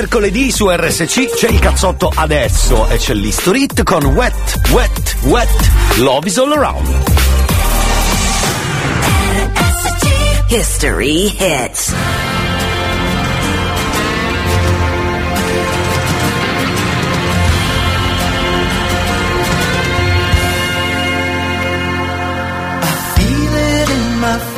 mercoledì su RSC c'è il cazzotto adesso e c'è l'Historit con Wet, Wet, Wet, Love is all around. History hits. feel it in my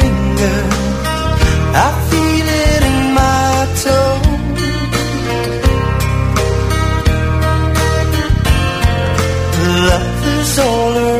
Love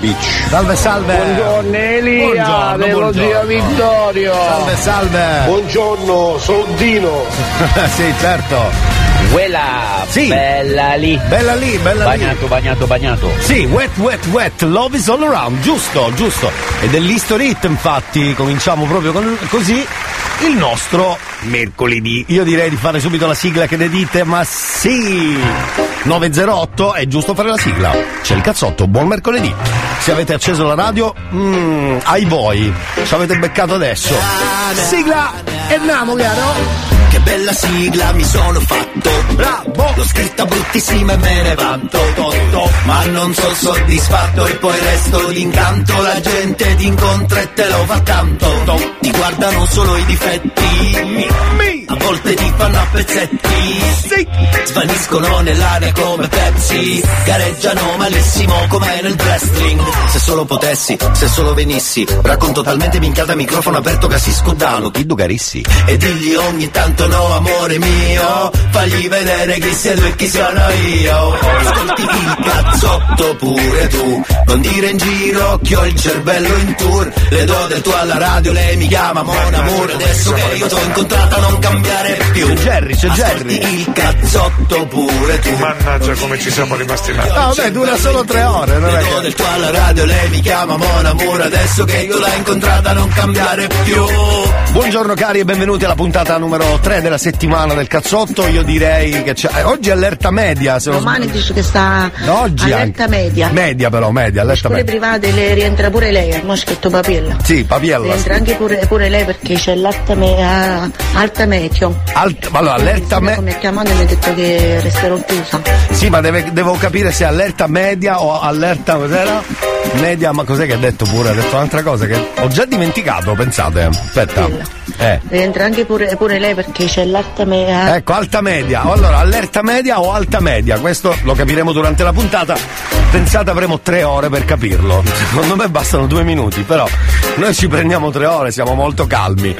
Bitch. Salve, salve. Buongiorno Elia Buongiorno, dello buongiorno. zio Vittorio. Salve, salve. Buongiorno, sono Dino. sì, certo. Quella Sì. bella lì. Bella lì, bella Bagnato, bagnato, bagnato. lì. Sì, wet, wet, wet, love is all around, giusto, giusto. E dell'History Hit, infatti, cominciamo proprio con, così il nostro mercoledì. Io direi di fare subito la sigla che ne dite, ma sì! 908 è giusto fare la sigla. C'è il cazzotto, buon mercoledì. Se avete acceso la radio, mm, ai voi. Ci avete beccato adesso. Sigla! E andiamo, caro! Che bella sigla mi sono fatto Bravo! L'ho scritta bruttissima e me ne vanto totto Ma non sono soddisfatto e poi resto d'incanto La gente ti incontra e te lo fa tanto Ti guardano solo i difetti A volte ti fanno a pezzetti. Svaniscono nell'aria come Pepsi, gareggiano malissimo come nel wrestling. Se solo potessi, se solo venissi, racconto talmente minchiata microfono aperto che si scudano. Chi Dugarissi? E digli ogni tanto no amore mio Fagli vedere chi sei tu e chi sono io Ascolti il cazzotto pure tu Non dire in giro che ho il cervello in tour Le do del tuo alla radio, lei mi chiama Mon Amour Adesso che io t'ho incontrata non cambiare più C'è Jerry, c'è Jerry. il cazzotto pure tu Mannaggia come ci siamo rimasti male. No, vabbè, dura solo tre ore, non è Le che... del tuo alla radio, lei mi chiama Mon Amour Adesso che io l'ho incontrata non cambiare più Buongiorno cari e benvenuti alla puntata numero 3 della settimana del cazzotto. Io direi che c'è. eh, Oggi è allerta media, se non Domani dice che sta No, Oggi allerta anche. media. Media però, media, allerta media. private le rientra pure lei, abbiamo scritto papiella. Sì, papiella. Rientra anche pure, pure lei perché c'è l'alta me- alta meteo. Alt- allora, allerta media. Mi ha chiamato e mi ha detto che resterò chiusa. Sì, ma deve- devo capire se allerta media o allerta. Cos'era? Media, ma cos'è che ha detto pure? Ha detto un'altra cosa che ho già dimenticato, pensate. Aspetta. Eh. Rientra anche pure, pure lei perché c'è l'alta media. Ecco, alta media. Allora, allerta media o alta media? Questo lo capiremo durante la puntata. Pensate avremo tre ore per capirlo. Secondo me bastano due minuti, però noi ci prendiamo tre ore, siamo molto calmi.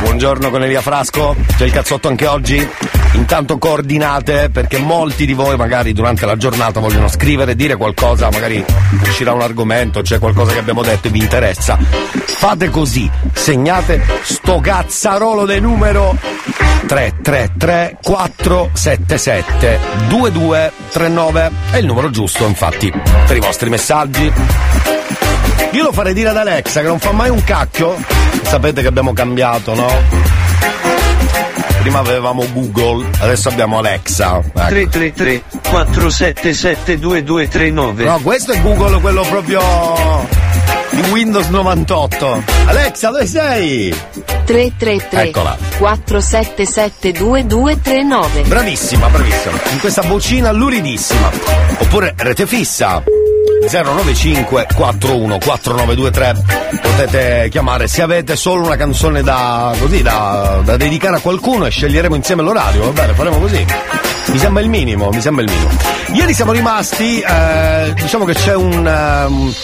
Buongiorno con Elia Frasco, c'è il cazzotto anche oggi. Intanto coordinate perché molti di voi magari durante la giornata vogliono scrivere, dire qualcosa, magari uscirà un argomento, c'è qualcosa che abbiamo detto e vi interessa. Fate così, segnate sto cazzarolo del numero 333 477 2239 è il numero giusto infatti per i vostri messaggi io lo farei dire ad Alexa che non fa mai un cacchio sapete che abbiamo cambiato no? prima avevamo Google adesso abbiamo Alexa ecco. 333 477 2239 no questo è Google quello proprio di Windows 98 Alexa dove sei? 333 Eccola. 477 2239 Bravissima, bravissima. In questa vocina luridissima. Oppure rete fissa. 095 41 4923 potete chiamare se avete solo una canzone da così da, da dedicare a qualcuno e sceglieremo insieme l'orario va bene faremo così mi sembra il minimo mi sembra il minimo ieri siamo rimasti eh, diciamo che c'è un ehm,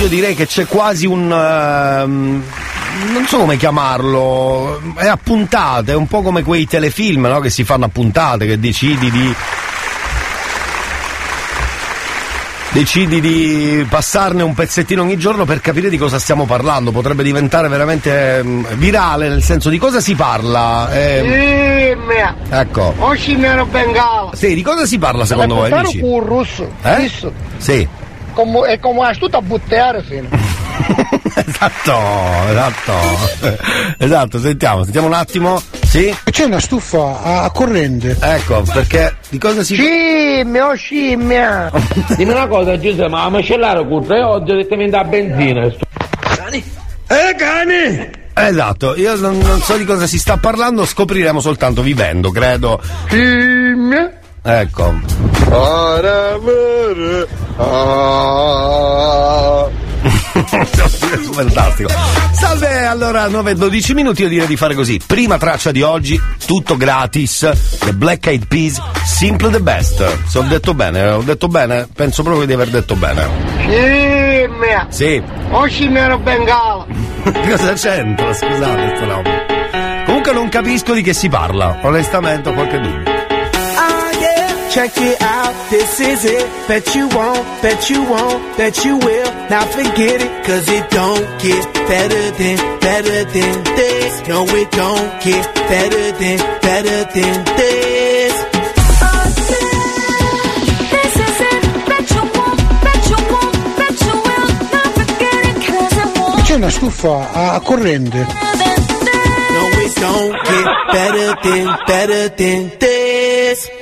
io direi che c'è quasi un ehm, non so come chiamarlo, è a puntate, è un po' come quei telefilm no? che si fanno a puntate, che decidi di. Decidi di passarne un pezzettino ogni giorno per capire di cosa stiamo parlando. Potrebbe diventare veramente ehm, virale, nel senso di cosa si parla. Scimmia! ecco. O scimmiano bengala! Sì, di cosa si parla secondo voi, amici? russo! Eh? Sì. Come, è come astuto a buttare fino. esatto, esatto. Esatto, sentiamo, sentiamo un attimo. Sì? C'è una stufa a, corrente. Ecco, perché di cosa si Scimmia, oh scimmia! Dimmi una cosa Giuseppe, ma la macellare curta e oggi direttamente a benzina. sto- Eh cani! Esatto, io non, non so di cosa si sta parlando, scopriremo soltanto vivendo, credo. Scimmia! Ecco. Fantastico. Salve, allora 9 e 12 minuti, io direi di fare così. Prima traccia di oggi, tutto gratis. The Black Eyed Peas, Simple the Best. Se ho detto bene, ho detto bene, penso proprio di aver detto bene. Scimmia! Sì. O scimmiano bengala! Cosa c'entra? Scusate, sto roba. Comunque non capisco di che si parla, onestamente ho qualche dubbio. Check it out, this is it. Bet you won't, bet you won't, bet you will. Now forget it, cause it don't get better than, better than this. No, it don't get better than, better than this. This is it. Bet you won't, bet you won't, bet you will. Not forget it, cause it won't C'è una stufa a, a corrente. No, it don't get better than, better than this.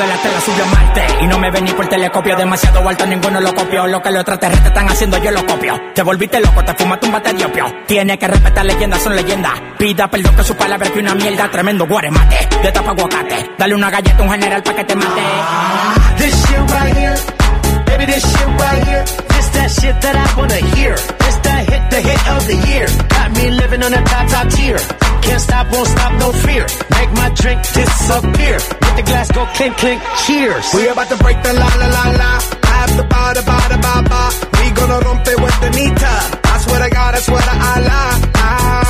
De la tela subió Marte. Y no me vení por telescopio Demasiado alto, ninguno lo copió. Lo que los extraterrestres están haciendo, yo lo copio. Te volviste loco, te fumaste un bate de opio. Tiene que respetar leyendas, son leyendas. Pida perdón que su palabra que una mierda. Tremendo guaremate, de tapa aguacate. Dale una galleta a un general pa' que te mate. This shit right here, baby, this shit right here. This that shit that I wanna hear. That hit, the hit of the year. Got me living on a top, top tier. Can't stop, won't stop, no fear. Make my drink disappear. Let the glass go clink, clink, cheers. We about to break the la la la la. I have the ba da ba da ba ba. We gonna rompe with the nita. I swear to God, I swear to Allah. Ah,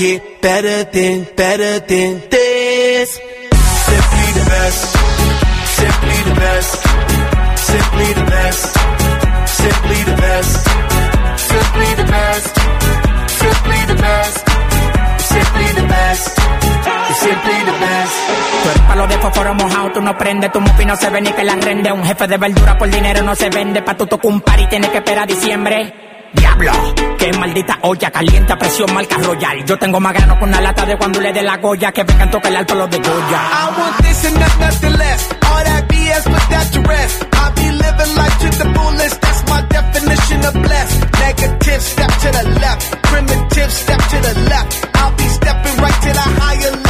get better than, better than this. Simply the best. Simply the best. Simply the best. Simply the best. Simply the best. Simply the best. Simply the best. Simply the best. Palo de fósforo mojado, tú no prendes, tu mufi no se ve ni que la rende. Un jefe de verdura por dinero no se vende, pa' tu tocar un par y tienes que esperar diciembre. Diablo, qué maldita olla caliente a presión marca royal. Yo tengo más grano con una lata de cuando le dé la goya que vengan toca el alto los de Goya. I want this and not nothing less. All that BS, put that to rest. I be living life to the fullest. That's my definition of blessed. Negative, step to the left. Primitive, step to the left. I'll be stepping right to the higher level,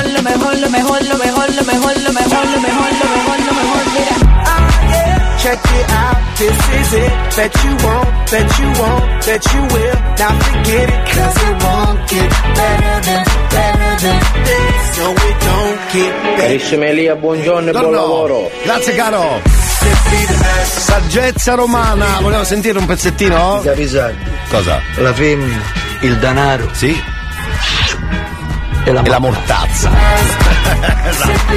lo mejor, lo mejor, lo mejor, lo mejor, lo mejor, lo mejor, lo mejor, mira. Ah, yeah. Check it out, this is it. Bet you won't, bet you won't, bet you will. Now forget it, cause it won't get better than, better than this. No, it don't get better. Carissima Elia, buongiorno e buon lavoro. Grazie caro. Saggezza romana, volevo sentire un pezzettino? Capisati. Cosa? La femmina, il denaro. Sì. E la, E la mortazza. Esatto.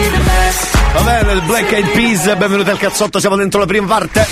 Va bene, il Black Eyed Peas, benvenuti al cazzotto, siamo dentro la prima parte.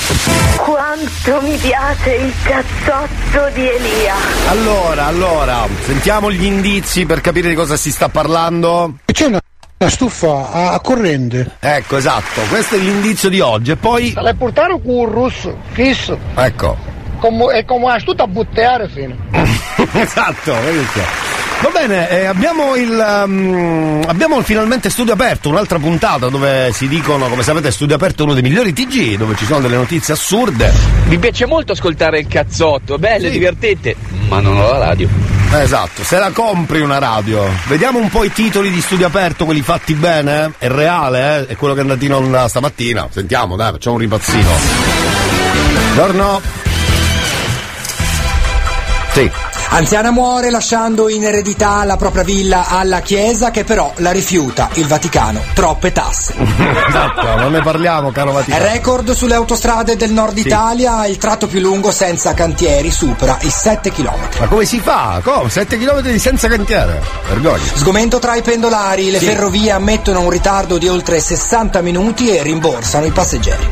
Quanto mi piace il cazzotto di Elia. Allora, allora, sentiamo gli indizi per capire di cosa si sta parlando. C'è una, una stufa a, a corrente. Ecco, esatto, questo è l'indizio di oggi. E poi, Se le portare con un russo, fisso, ecco, come, è come è tutto a buttare fino. esatto, vedi che- Va bene, eh, abbiamo il um, abbiamo finalmente studio aperto, un'altra puntata dove si dicono, come sapete, studio aperto è uno dei migliori TG, dove ci sono delle notizie assurde. Mi piace molto ascoltare il cazzotto, è bello, è divertente, ma non ho la radio. Esatto, se la compri una radio. Vediamo un po' i titoli di studio aperto, quelli fatti bene. eh? È reale, eh? È quello che è andato in onda stamattina. Sentiamo, dai, facciamo un ripazzino. Buongiorno. Sì. Anziana muore lasciando in eredità la propria villa alla Chiesa che però la rifiuta il Vaticano. Troppe tasse. esatto, non ne parliamo, caro Vaticano. Record sulle autostrade del nord Sì. Italia, il tratto più lungo senza cantieri supera i 7 km. Ma come si fa? Come? 7 km senza cantiere? Vergogna. Sgomento tra i pendolari, le Sì. ferrovie ammettono un ritardo di oltre 60 minuti e rimborsano i passeggeri.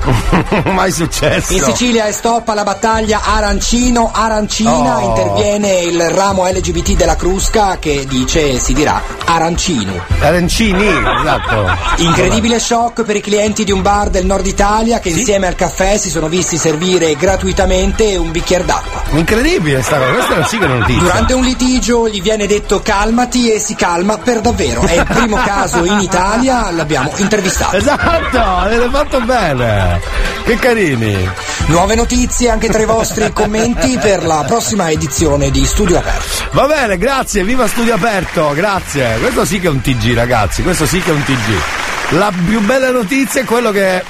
Mai successo. In Sicilia è stop alla battaglia arancino-arancina, Oh. interviene il ramo LGBT della Crusca che dice si dirà arancino. Arancini, esatto. Incredibile shock per i clienti di un bar del nord Italia che insieme al caffè si sono visti servire gratuitamente un bicchiere d'acqua. Incredibile sta cosa, questa è una siga notizia. Durante un litigio gli viene detto calmati e si calma per davvero. È il primo caso in Italia, l'abbiamo intervistato. Esatto, avete fatto bene. Che carini. Nuove notizie anche tra i vostri commenti per la prossima edizione di Studio studio aperto. Va bene, grazie, viva studio aperto, grazie. Questo sì che è un TG, ragazzi, questo sì che è un TG. La più bella notizia è quello che eh,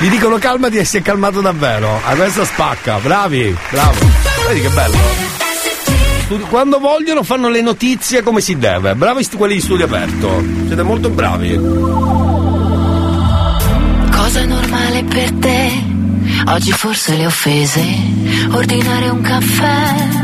gli dicono calmati e si è calmato davvero. A questo spacca, bravi, bravo. Vedi che bello. Quando vogliono fanno le notizie come si deve. Bravi quelli di studio aperto. Siete molto bravi. Cosa è normale per te? Oggi forse le offese. Ordinare un caffè.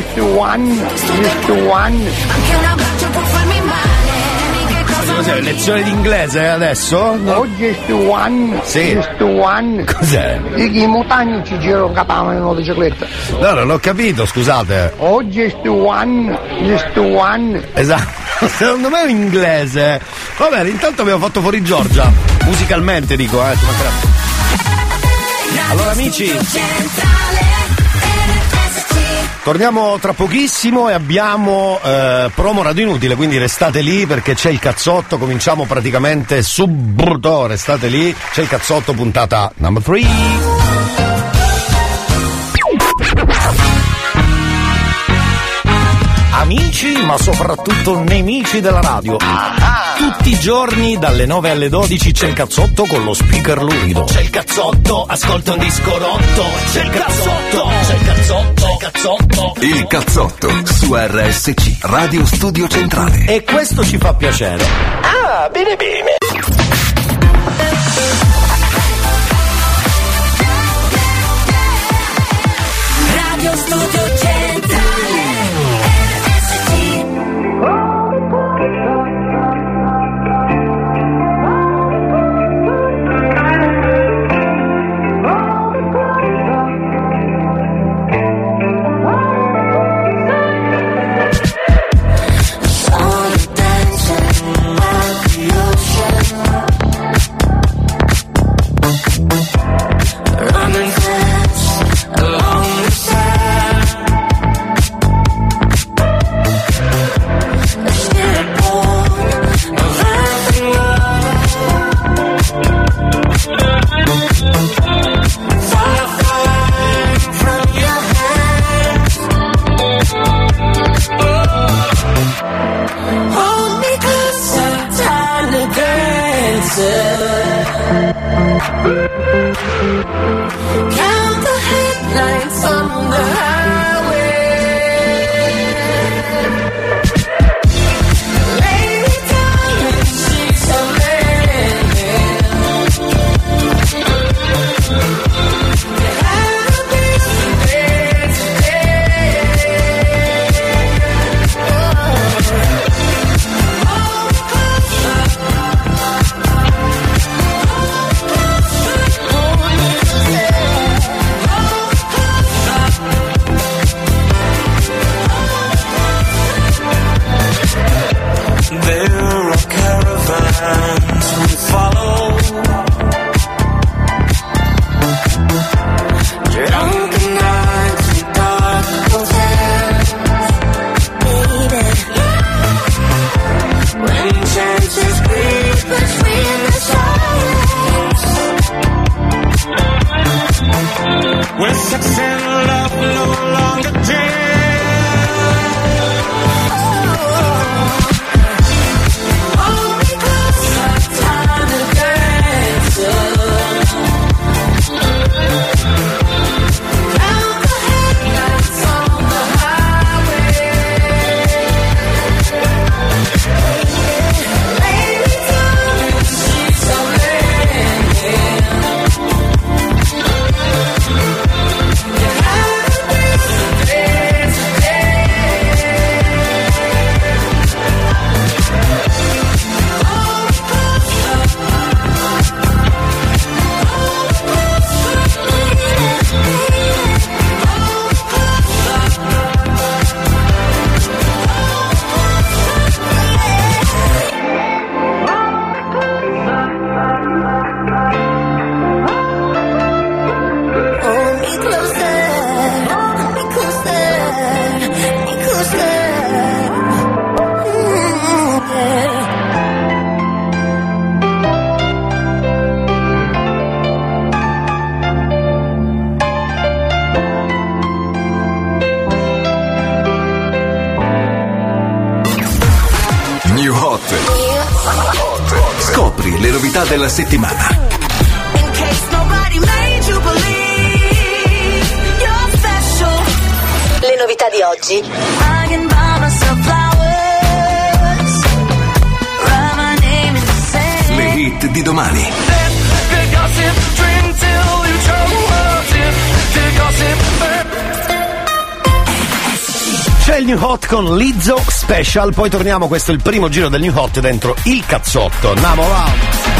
Just one, just one. Anche un abbraccio può farmi male. Cos'è? Lezione di inglese adesso? No. Oh, just one, Sì. just one. Cos'è? I, i mutani ci girano capavano in motocicletta. No, non ho capito, scusate. Oh, just one, just one. Esatto, secondo me è in inglese. Va bene, intanto abbiamo fatto fuori Giorgia. Musicalmente dico, eh. ci. Allora amici, torniamo tra pochissimo e abbiamo eh, promo radio inutile, quindi restate lì perché c'è il cazzotto, cominciamo praticamente subito, restate lì, c'è il cazzotto puntata number 3. Amici, ma soprattutto nemici della radio. Tutti i giorni dalle 9 alle 12 c'è il cazzotto con lo speaker lurido. C'è il cazzotto, ascolta un disco rotto. C'è il cazzotto, c'è il cazzotto, c'è il cazzotto. Il cazzotto su RSC, Radio Studio Centrale. E questo ci fa piacere. Ah, bene bene. Radio Studio Special, poi torniamo, questo è il primo giro del New Hot dentro il cazzotto. Andiamo avanti.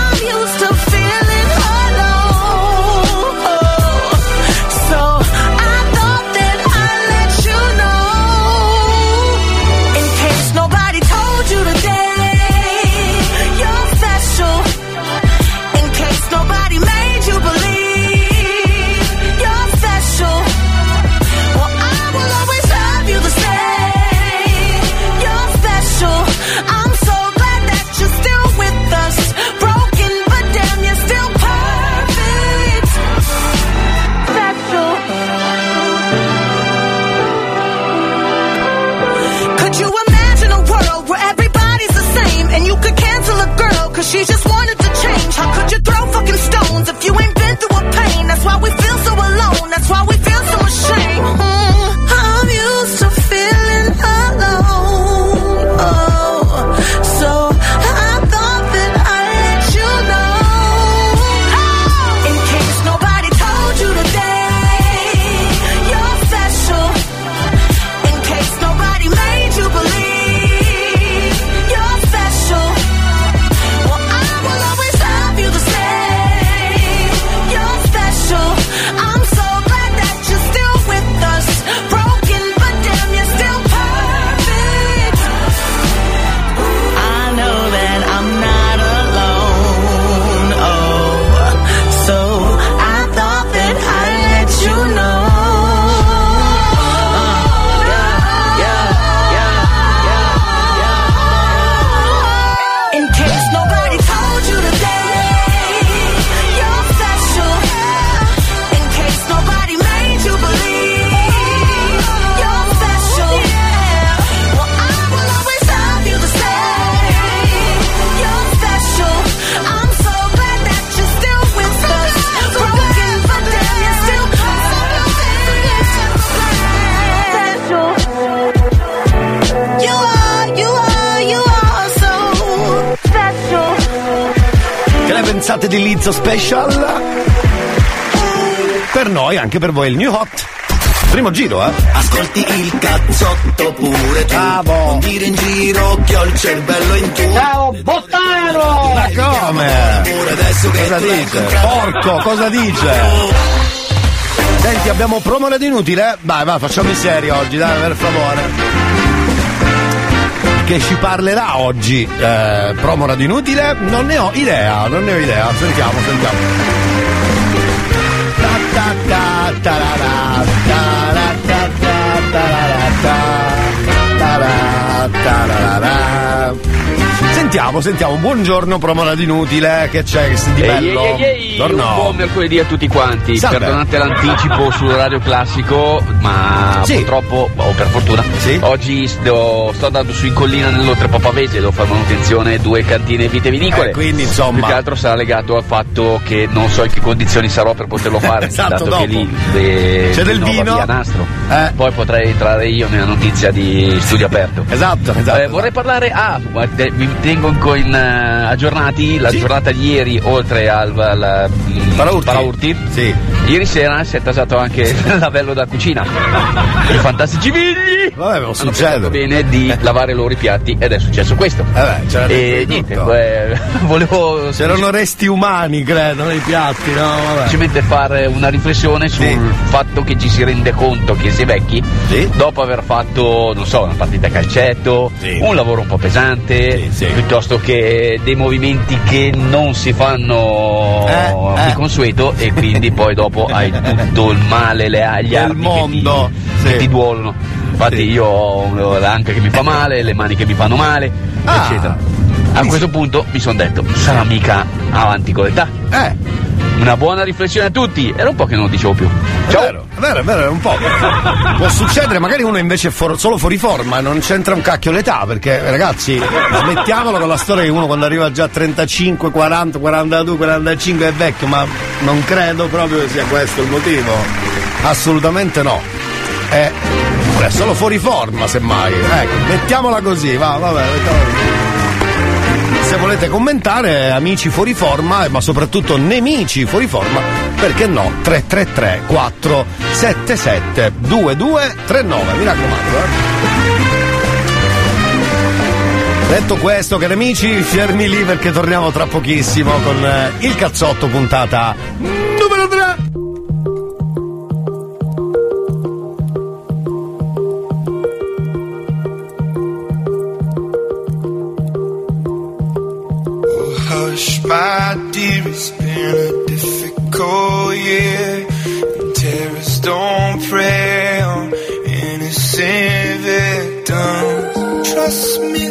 per voi, il New Hot. Primo giro, eh? Ascolti il cazzotto pure tu Non dire in giro che ho il cervello in tu Ciao, Bottaro! Ma come? Cosa dice? Porco, cosa dice? Senti, abbiamo promo ad inutile? Vai, vai, facciamo in serie oggi, dai, per favore. Che ci parlerà oggi? Eh, promo ad inutile? Non ne ho idea, non ne ho idea. Sentiamo, sentiamo. Sentiamo, sentiamo. Buongiorno, promo ad inutile. Che c'è che si di bello? ehi, ehi, ehi, Torno. un buon mercoledì a tutti quanti. Salve. Perdonate l'anticipo sul radio classico, ma Sì. purtroppo, o per fortuna, oggi sto, sto andando su in collina nell'Oltre Pavese, devo fare manutenzione due cantine vitevinicole. Eh, quindi, insomma. Più che altro sarà legato al fatto che non so in che condizioni sarò per poterlo fare, Esatto, dato dopo. che lì le- C'è del vino? via nastro. Eh. Poi potrei entrare io nella notizia di studio aperto. Esatto, esatto. Eh, vorrei parlare, ah, vi tengo in, eh, aggiornati la giornata di ieri, oltre al, al mm, Paraurti. Sì. Ieri sera si è tasato anche il lavello da cucina. I fantastici figli Vabbè, hanno succede. bene di lavare loro i piatti ed è successo questo. Vabbè, c'era e niente, tutto. Eh, volevo C'erano resti umani, credo, nei piatti, no? Vabbè. semplicemente fare una riflessione sul fatto che ci si rende conto che si è vecchi dopo aver fatto, non so, una partita a calcetto, un lavoro un po' pesante, piuttosto che dei movimenti che non si fanno Eh, di consueto e quindi poi dopo hai tutto il male, le agli Del mondo, che ti, che ti duolono. Infatti io ho l'anca che mi fa male, le mani che mi fanno male, Ah. eccetera. A questo punto mi sono detto, sarà mica avanti con l'età. Eh. Una buona riflessione a tutti, era un po' che non lo dicevo più. Ciao! È vero, è vero, è vero, è un po'. Può succedere, magari uno invece è for- solo fuori forma e non c'entra un cacchio l'età, perché ragazzi, smettiamolo con la storia che uno quando arriva già a 35, 40, 42, 45 è vecchio, ma non credo proprio che sia questo il motivo. Assolutamente no. È, è solo fuori forma, semmai. Ecco, mettiamola così, va, vabbè, mettiamola così. Se volete commentare, amici fuori forma, ma soprattutto nemici fuori forma, perché no? 333 477 2239, mi raccomando, eh. Detto questo, cari amici, fermi lì perché torniamo tra pochissimo con eh, il cazzotto puntata numero 3. It's been a difficult year. Terrorists don't prey on innocent victims. Trust me,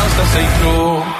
mia risposta sei tu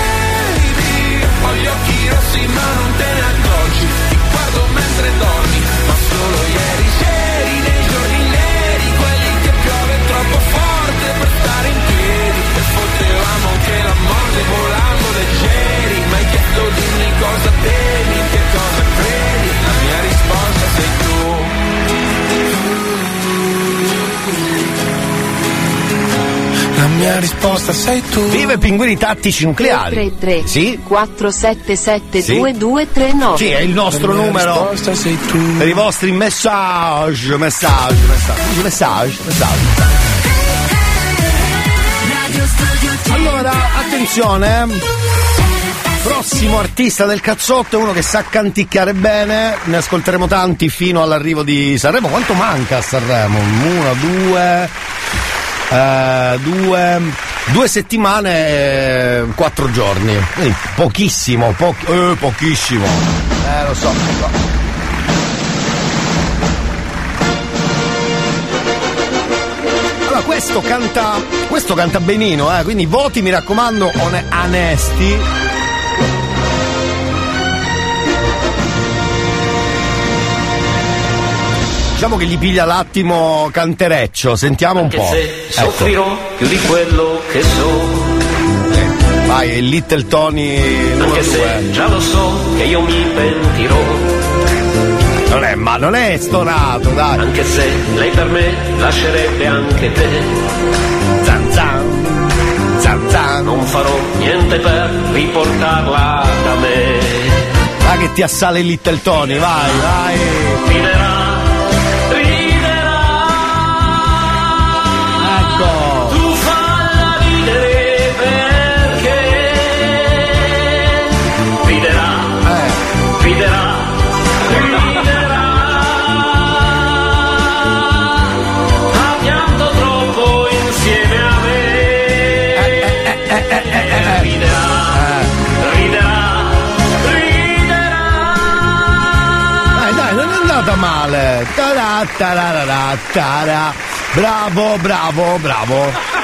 cosa temi, che cosa credi La mia risposta sei tu La mia risposta sei tu Vive pinguini tattici nucleari. 333 Sì? 477 Sì? 2239 Sì, è il nostro numero. Per i vostri messaggi, messaggi, messaggi, messaggi, messaggi. Allora, attenzione. Prossimo artista del cazzotto è uno che sa canticchiare bene, ne ascolteremo tanti fino all'arrivo di Sanremo. Quanto manca a Sanremo? Una, due, eh, due, due settimane, e quattro giorni. Quindi pochissimo, po- eh, pochissimo. Eh, lo so, lo so. Questo canta, questo canta benino, eh, quindi voti mi raccomando one- onesti. Diciamo che gli piglia l'attimo cantereccio, sentiamo un Anche po'. se Ecco. soffrirò più di quello che so Vai, il Little Tony numero Anche se due. già lo so che io mi pentirò Non è, ma non è stonato, dai. Anche se lei per me lascerebbe anche te Zan zan Zan zan Non farò niente per riportarla da me Vai che ti assale il Little Tony, vai, vai. Riderà, andata male. Tarà, tarà, tarà, Bravo, bravo, bravo.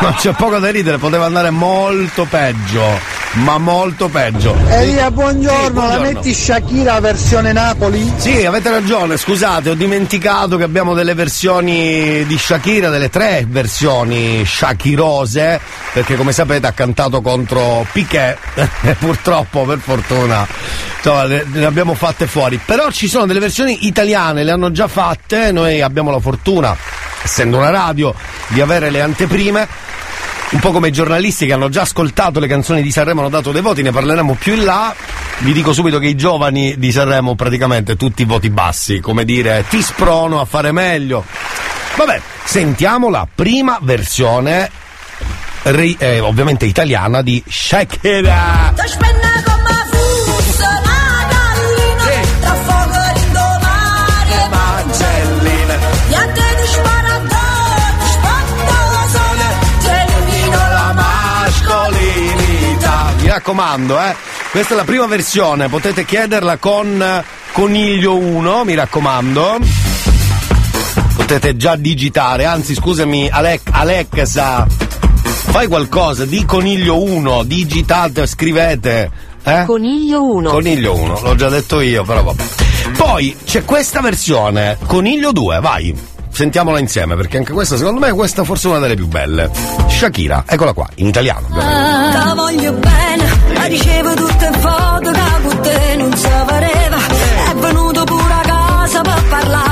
Ma c'è poco da ridere, poteva andare molto peggio. Ma molto peggio. Elia, buongiorno, Sì, buongiorno. la metti Shakira versione Napoli? Sì, avete ragione, scusate, ho dimenticato che abbiamo delle versioni di Shakira, delle tre versioni Shakirose, perché come sapete ha cantato contro Piquet, e purtroppo, per fortuna, insomma, le, le abbiamo fatte fuori. Però ci sono delle versioni italiane, le hanno già fatte, noi abbiamo la fortuna, essendo una radio, di avere le anteprime. Un po' come i giornalisti che hanno già ascoltato le canzoni di Sanremo hanno dato dei voti, ne parleremo più in là. Vi dico subito che i giovani di Sanremo praticamente tutti voti bassi, come dire ti sprono a fare meglio. Vabbè, sentiamo la prima versione, eh, ovviamente italiana, di Shakira. Raccomando, eh. Questa è la prima versione, potete chiederla con eh, Coniglio 1, mi raccomando. Potete già digitare, anzi scusami Alec- Alexa, fai qualcosa, di Coniglio 1, digitate, scrivete. Eh? Coniglio 1. Coniglio 1, l'ho già detto io, però vabbè. Poi c'è questa versione, Coniglio 2, vai. Sentiamola insieme, perché anche questa, secondo me, questa forse è una delle più belle. Shakira, eccola qua, in italiano. Te voglio bene, ma ricevo tutte foto che non si pareva. È venuto pure a casa per parlare,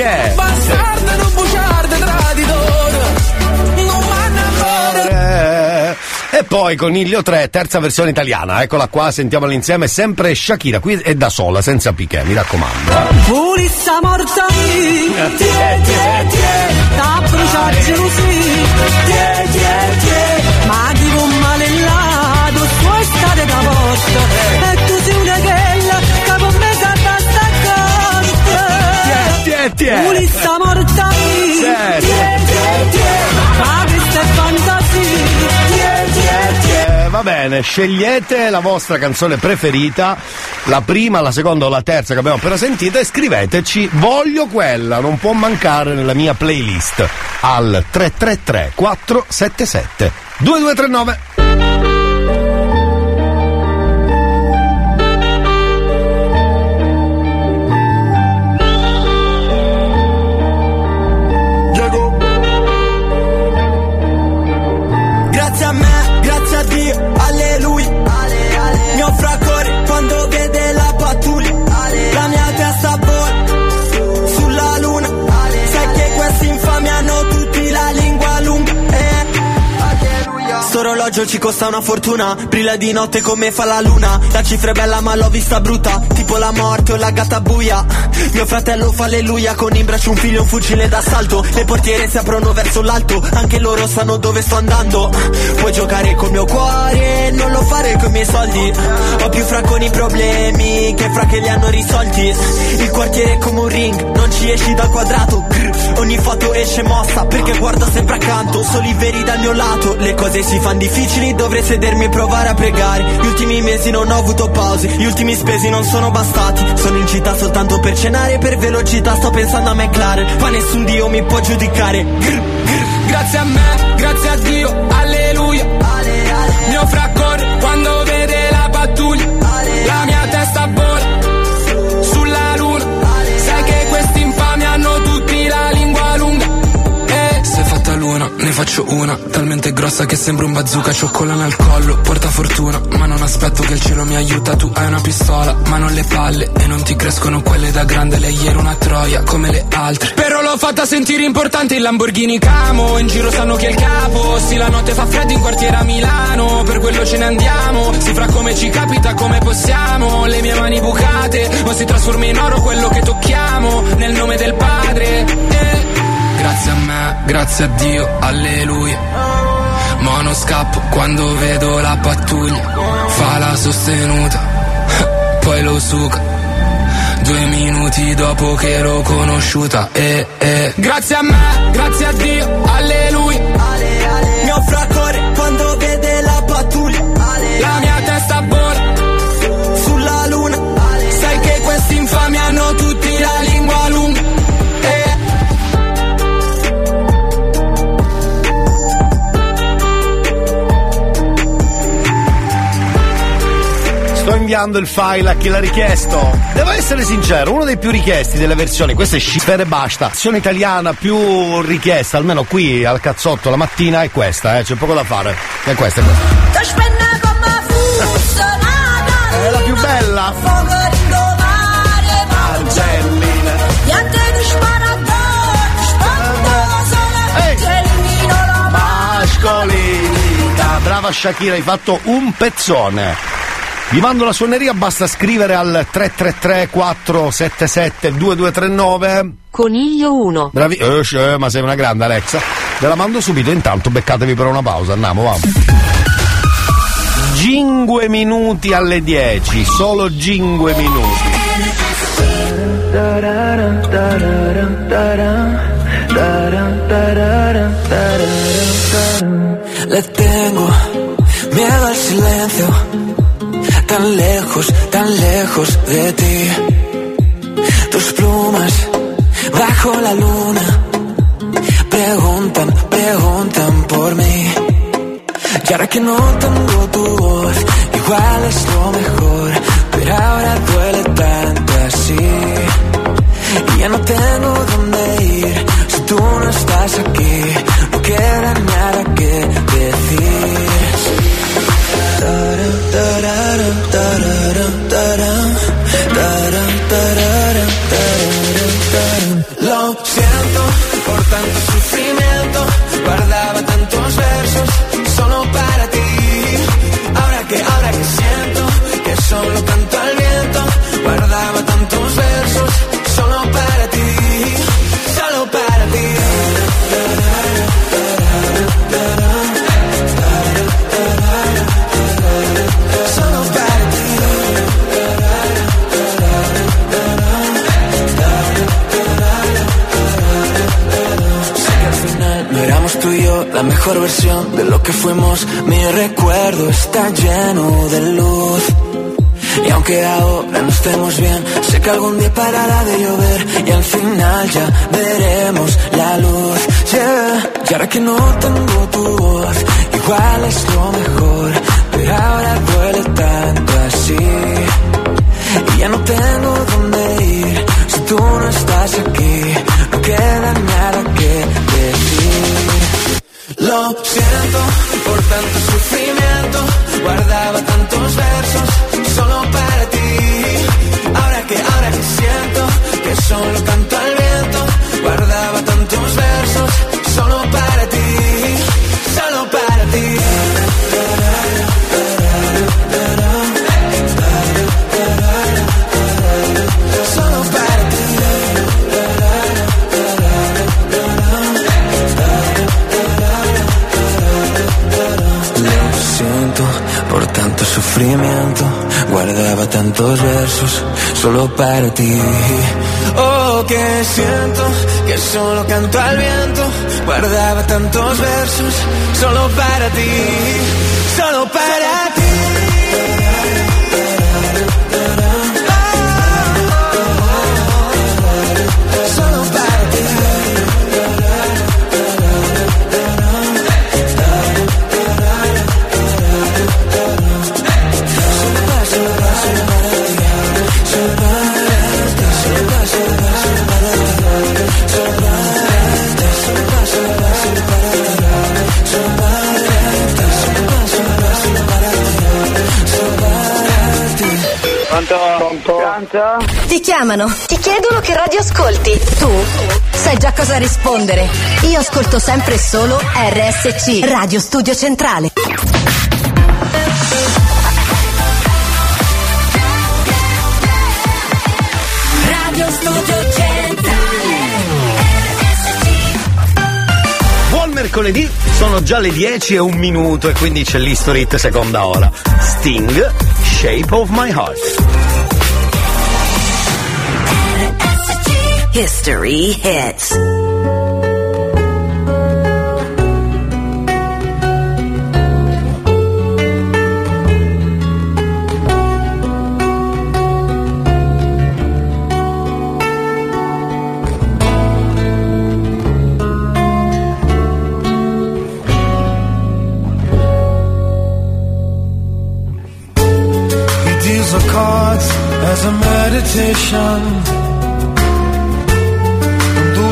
Piquet? Bastardo, non bugiardo, traditore. Non m'annamoro. Eh, E poi Coniglio 3, terza versione italiana, eccola qua, sentiamola insieme, sempre Shakira, qui è da sola, senza Piquet, mi raccomando. Pulissa morta mia, tie, tie, tie, da bruciare gelosia, tie, tie, tie, Morta. Ma questa è fantasia, tie, tie. Eh, va bene, scegliete la vostra canzone preferita, la prima, la seconda o la terza che abbiamo appena sentito e scriveteci voglio quella, non può mancare nella mia playlist al 333 477 2239. Orologio ci costa una fortuna. Brilla di notte come fa la luna. La cifra è bella ma l'ho vista brutta. Tipo la morte o la gatta buia. Mio fratello fa alleluia Con in braccio un figlio un fucile d'assalto. Le portiere si aprono verso l'alto. Anche loro sanno dove sto andando. Puoi giocare col mio cuore Non lo fare con i miei soldi. Ho più fra con i problemi Che fra che li hanno risolti. Il quartiere è come un ring Non ci esci dal quadrato. Ogni foto esce mossa Perché guardo sempre accanto. Soli veri dal mio lato. Le cose si fanno difficili Dovrei sedermi e provare a pregare Gli ultimi mesi non ho avuto pause Gli ultimi spesi non sono bastati Sono in città soltanto per cenare Per velocità sto pensando a McLaren Ma nessun dio mi può giudicare Grr, grr. Grazie a me, grazie a Dio, alleluia. Mio fraccore quando vede la pattuglia. Luna, ne faccio una. Talmente grossa che sembra un bazooka. Cioccolana al collo, porta fortuna. Ma non aspetto che il cielo mi aiuta. Tu hai una pistola, ma non le palle. E non ti crescono quelle da grande. Lei era una troia come le altre. Però l'ho fatta sentire importante il Lamborghini Camo. In giro sanno che è il capo. Sì, la notte fa freddo in quartiere a Milano. Per quello ce ne andiamo. Si fra come ci capita, come possiamo. Le mie mani bucate. O si trasforma in oro quello che tocchiamo. Nel nome del padre. Grazie a me, grazie a Dio, alleluia. Ma non scappo quando vedo la pattuglia. Fa la sostenuta. poi lo suca. Due minuti dopo che l'ho conosciuta, eh, eh. Grazie a me, grazie a Dio, alleluia. Mio fracore inviando il file a chi l'ha richiesto. Devo essere sincero, uno dei più richiesti delle versioni, questa è Scifere e basta. La versione italiana più richiesta, almeno qui al cazzotto la mattina, è questa, eh, c'è poco da fare. È questa, è questa. È la più bella. Mascolina. Brava Shakira, hai fatto un pezzone. Vi mando la suoneria, basta scrivere al 333 477 2239. Coniglio 1. Bravi, eh, eh, ma sei una grande Alexa. Ve la mando subito, intanto beccatevi per una pausa, andiamo, vamo. 5 minuti alle 10, solo 5 minuti. Le tan lejos, tan lejos de ti. Tus plumas bajo la luna preguntan, preguntan por mí. Y ahora que no tengo tu voz, igual es lo mejor, pero ahora duele tanto así. Y ya no tengo dónde ir si tú no estás aquí. No queda nada que mejor versión de lo que fuimos. Mi recuerdo está lleno de luz. Y aunque ahora no estemos bien, sé que algún día parará de llover y al final ya veremos la luz. Yeah. Y ahora que no tengo tu voz, igual es lo mejor, pero ahora duele tanto así. Y ya no tengo dónde ir si tú no estás aquí. No queda nada que por tanto sufrimiento. Guardaba tantos versos solo para ti. Ahora que, ahora que siento que solo canto al Guardaba tantos versos solo para ti. Oh, que siento que solo canto al viento. Guardaba tantos versos solo para ti. Pronto? Ti chiamano, ti chiedono che radio ascolti. Tu sai già cosa rispondere. Io ascolto sempre solo RSC, Radio Studio Centrale. Radio Studio Centrale Buon mercoledì, sono già le 10 e un minuto e quindi c'è l'History Hit seconda ora. Sting, Shape of My Heart. History hits. He deals the cards as a meditation.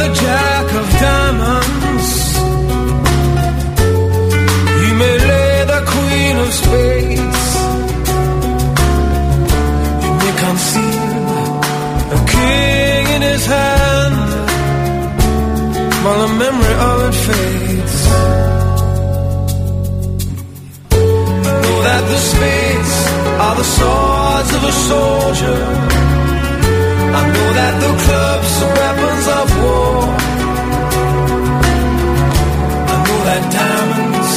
The jack of diamonds, he may lay the queen of spades, he may conceal a king in his hand while the memory of it fades. Know that the spades are the swords of a soldier. I know that the clubs are weapons of war. I know that diamonds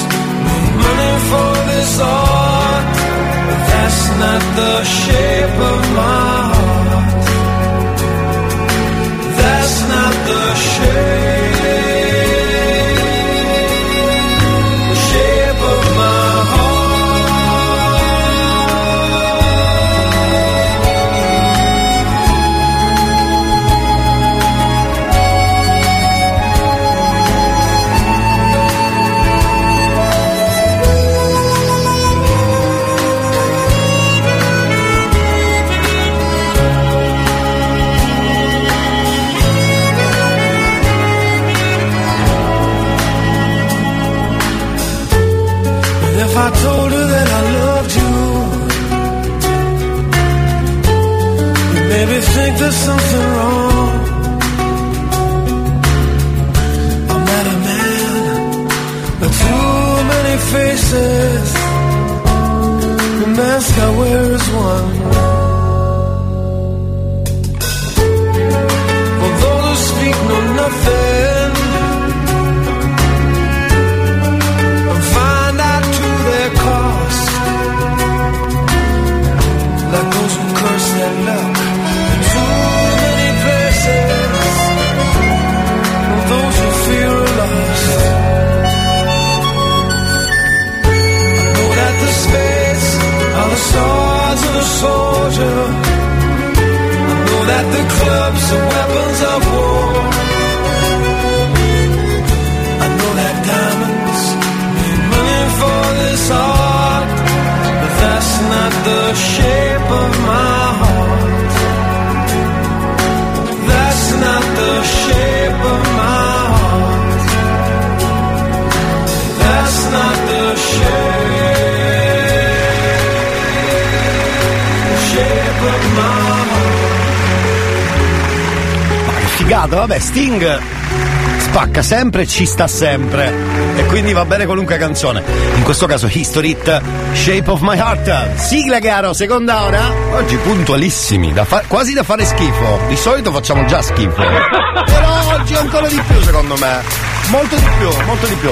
money for this art, but that's not the shape of my heart. That's not the shape there's something figata, vabbè, Sting spacca sempre e ci sta sempre. E quindi va bene qualunque canzone. In questo caso History Hit, Shape of My Heart. Sigla caro, seconda ora. Oggi puntualissimi, da fa- quasi da fare schifo. Di solito facciamo già schifo. Però oggi ancora di più secondo me. Molto di più, molto di più.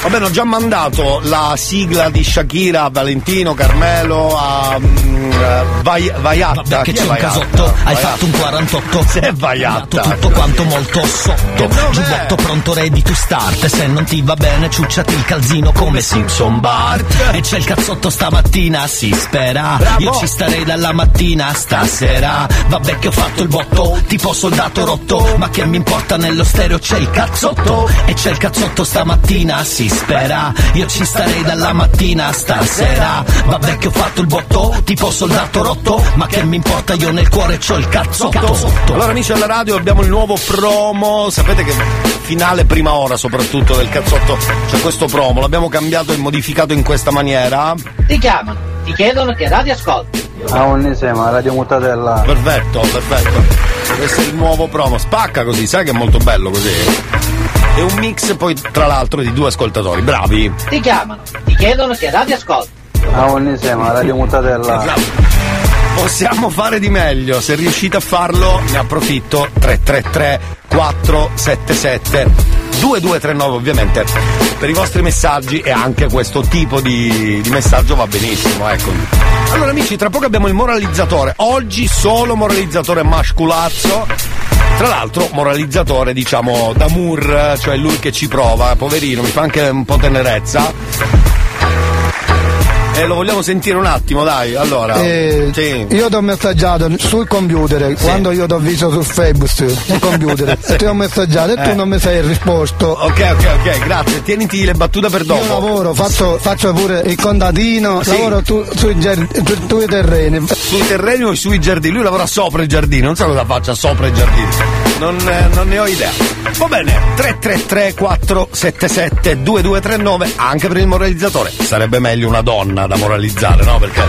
Va bene, ho già mandato la sigla di Shakira a Valentino, Carmelo, a, Eh, vai, vaiatta. Vabbè è c'è un casotto, hai Vaiatta. fatto un 48 Se vaiatta. tutto quanto molto sotto. Giubbotto pronto ready to start. Se non ti va bene ciucciati il calzino come Simpson Bart. E c'è il cazzotto stamattina si spera. Bravo. Io ci starei dalla mattina stasera. Vabbè che ho fatto il botto tipo soldato rotto. Ma che mi importa nello stereo c'è il cazzotto. E c'è il cazzotto stamattina si spera Io ci starei dalla mattina stasera Vabbè che ho fatto il botto tipo soldato rotto Ma che mi importa io nel cuore c'ho il cazzotto Allora amici alla radio abbiamo il nuovo promo, sapete che finale prima ora soprattutto del cazzotto c'è questo promo, l'abbiamo cambiato e modificato in questa maniera. Ti chiamano, ti chiedono che radio ascolti. A Onnisema, Radio Mutatella. Perfetto, perfetto. Questo è il nuovo promo, spacca così, sai che è molto bello così. È un mix poi tra l'altro di due ascoltatori, bravi. Ti chiamano, ti chiedono che radio ascolti. A Onnisema, Radio Mutatella. Possiamo fare di meglio, se riuscite a farlo ne approfitto 333 477 2239 ovviamente per i vostri messaggi e anche questo tipo di, di messaggio va benissimo, ecco. Allora amici, tra poco abbiamo il moralizzatore, oggi solo moralizzatore masculazzo. Tra l'altro moralizzatore diciamo d'amour, cioè lui che ci prova, poverino, mi fa anche un po' tenerezza. E lo vogliamo sentire un attimo, dai, allora. Eh, Sì. Io ti ho messaggiato sul computer quando io ti ho visto su Facebook sul computer ti ho messaggiato e tu Eh. non mi sei risposto Ok, ok, ok, grazie. Tieniti le battute per dopo. io lavoro faccio, faccio pure il contadino Sì. lavoro tu, sui, sui terreni Sui terreni o sui giardini? Lui lavora sopra il giardino, non so cosa faccia sopra il giardino. Non, eh, non ne ho idea. Va bene, 333 477 2239 anche per il moralizzatore. Sarebbe meglio una donna da moralizzare, no? Perché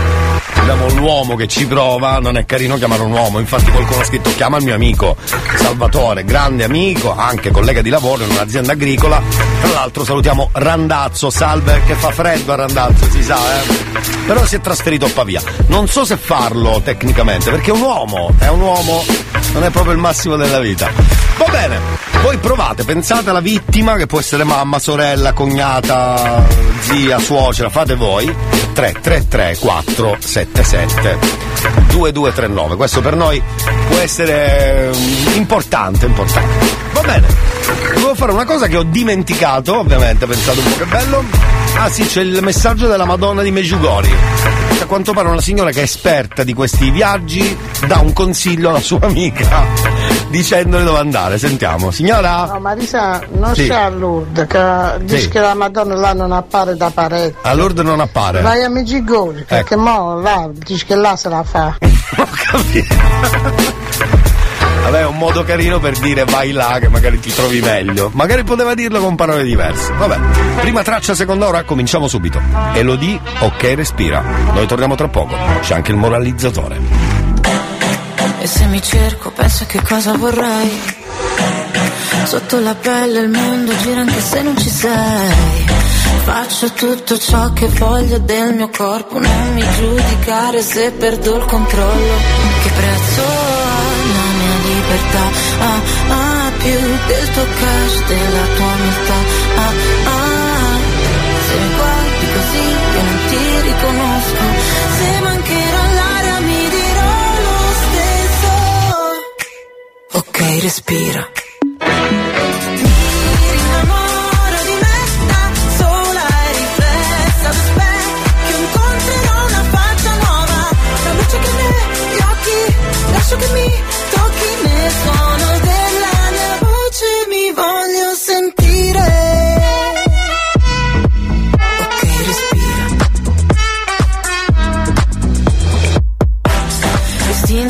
abbiamo l'uomo che ci prova, non è carino chiamare un uomo. Infatti qualcuno ha scritto chiama il mio amico Salvatore, grande amico, anche collega di lavoro in un'azienda agricola. Tra l'altro salutiamo Randazzo, salve che fa freddo a Randazzo, si sa, eh. Però si è trasferito a Pavia. Non so se farlo tecnicamente, perché è un uomo, è un uomo, non è proprio il massimo della vita. Va bene, voi provate, pensate alla vittima che può essere mamma, sorella, cognata, zia, suocera, fate voi. 333 477 2239. Questo per noi può essere mm, importante, importante. Va bene. Devo fare una cosa che ho dimenticato, ovviamente, pensate un po' che bello. Ah sì, c'è il messaggio della Madonna di Meggiugori. A quanto pare una signora che è esperta di questi viaggi dà un consiglio alla sua amica dicendole dove andare. Sentiamo. Signora? No, Marisa, non Sì. c'è a Lourdes, che dice Sì. che la Madonna là non appare da parete. A Lourdes non appare. Vai a Meggiugori, perché Ecco. mo là dice che là se la fa. Vabbè, è un modo carino per dire vai là che magari ti trovi meglio. Magari poteva dirlo con parole diverse. Vabbè, prima traccia, seconda ora, cominciamo subito. Elodie, ok, respira. Noi torniamo tra poco. C'è anche il moralizzatore. E se mi cerco penso che cosa vorrei Sotto la pelle il mondo gira anche se non ci sei Faccio tutto ciò che voglio del mio corpo Non mi giudicare se perdo il controllo Che prezzo libertà. Ah, ah, più del tuo cash, della tua umiltà Ah, ah, se mi guardi così io non ti riconosco. Se mancherà l'aria mi dirò lo stesso. Ok, respira. Rinnamoro di me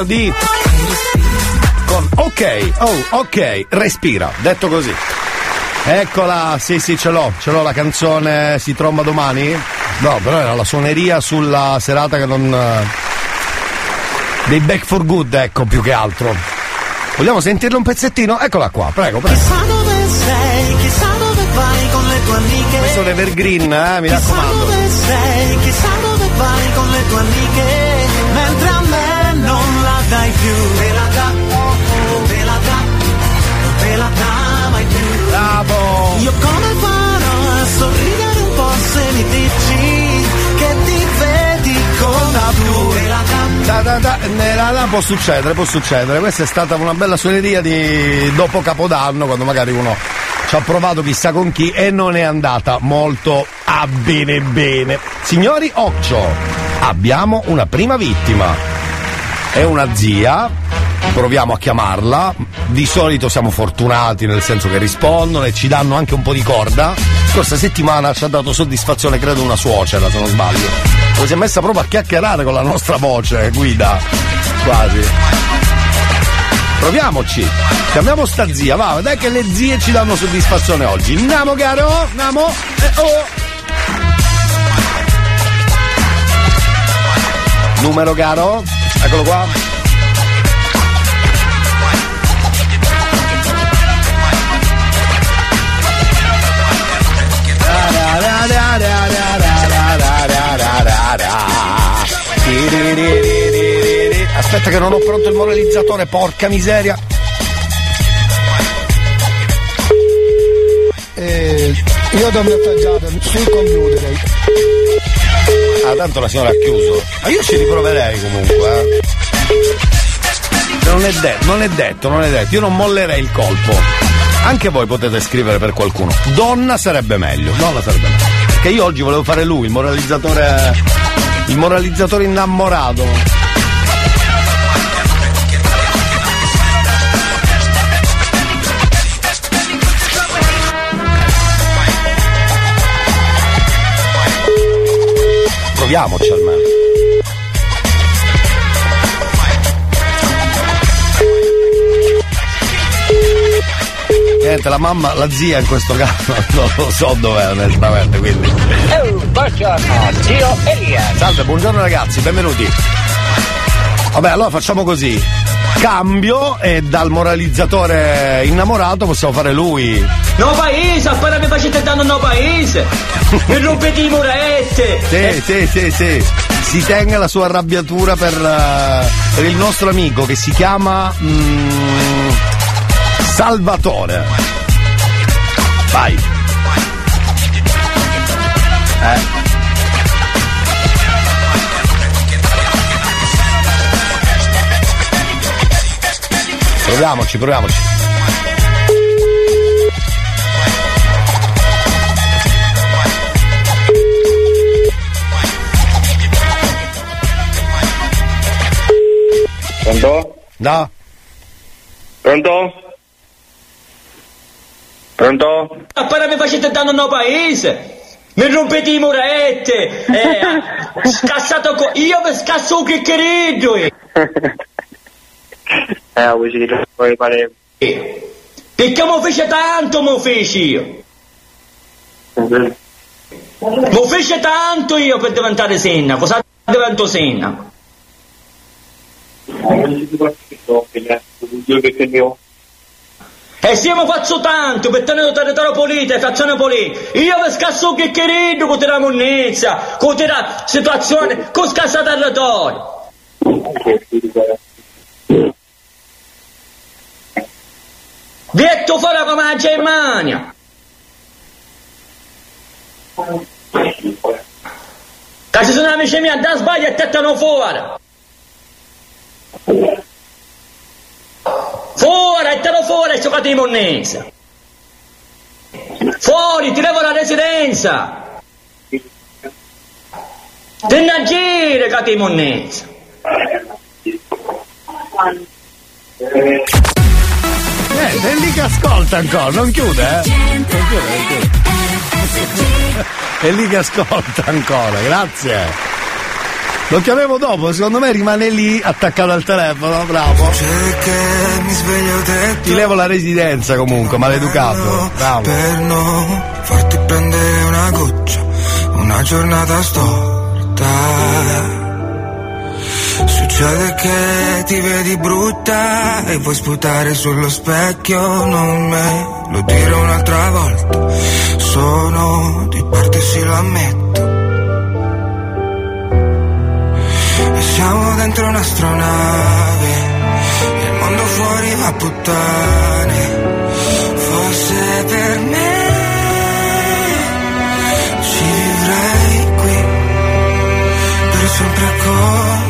Grande Lodi. Con ok, oh, ok, respira, detto così. Eccola, sì, sì, ce l'ho, ce l'ho la canzone Si tromba domani? No, però era la suoneria sulla serata che non. eh, dei Back for Good, ecco, più che altro. Vogliamo sentirlo un pezzettino? Eccola qua, prego, prego. Chissà dove sei, chissà dove vai con le tue amiche. Questo è un evergreen, eh, mi Chissà raccomando. dove sei, chissà dove vai con le tue amiche. Dai più. Te la dà, oh, oh, te la dà, te la dà mai più. Bravo! Io come farò a sorridere un po' se mi dici che ti vedi con la blu. Te la dà, Da, da, da, nella- là può succedere, può succedere. Questa è stata una bella suoneria di dopo Capodanno, quando magari uno ci ha provato chissà con chi e non è andata molto a bene bene. Signori Occio, abbiamo una prima vittima. È una zia, proviamo a chiamarla. Di solito siamo fortunati nel senso che rispondono e ci danno anche un po' di corda. Scorsa settimana ci ha dato soddisfazione, credo, una suocera, se non sbaglio. Poi si è messa proprio a chiacchierare con la nostra voce, guida. Quasi. Proviamoci. Chiamiamo sta zia, va, dai che le zie ci danno soddisfazione oggi. Andiamo caro, andiamo. Eh, oh. Numero caro, eccolo qua. Aspetta che non ho pronto il moralizzatore, porca miseria. Eh, io do messaggio sul computer. Ah, tanto la signora ha chiuso. Ma io ci riproverei comunque, eh. Non è, de- non è detto, non è detto. Io non mollerei il colpo. Anche voi potete scrivere per qualcuno. Donna sarebbe meglio. Donna sarebbe meglio. Perché io oggi volevo fare lui, il moralizzatore. Il moralizzatore innamorato. Proviamoci almeno. Niente, la mamma, la zia in questo caso non lo so dov'è onestamente, quindi. Elia. Salve, buongiorno ragazzi, benvenuti. Vabbè, allora facciamo così. Cambio e dal moralizzatore innamorato possiamo fare lui. No paese, appena mi facete danno no paese! Mi rompete i murette! Sì, sì, sì, sì. Si tenga la sua arrabbiatura per, eh, per il nostro amico che si chiama mm, Salvatore. Vai. Eh. Proviamoci, proviamoci. Pronto? No. Pronto? Pronto? Appena mi facete danno no paese! Mi rompete i murette! Eh, scassato co- Io vi scasso che credo! Eh. Eh, vuoi dire poi pare. Perché mo fece tanto, mo feci io! Mo fece tanto io per diventare Senna! Cosa divento Senna? E se io mi faccio tanto per tenere territorio pulito e fazione pulita, io vi scasso che credo con la monnezza, con la situazione, con scassa territorio. Detto fuori come la Germania. Che ci sono amici miei, da sbaglio e tettano fuori. Fuori, tettano fuori, giocate di monnese. Fuori, ti levo la residenza. Tennagire, cate monnezza. Eh, è lì che ascolta ancora, non chiude, eh? Non chiude, non chiude. È lì che ascolta ancora, grazie. Lo chiamiamo dopo, secondo me rimane lì attaccato al telefono, bravo. Ti levo la residenza comunque, maleducato. Bravo. per non farti prendere una goccia, una giornata storta. Succede che ti vedi brutta e vuoi sputare sullo specchio, non me lo dire un'altra volta. Sono di parte, sì lo ammetto. E siamo dentro un'astronave, il mondo fuori va a puttane. Forse per me ci vivrei qui per sempre così.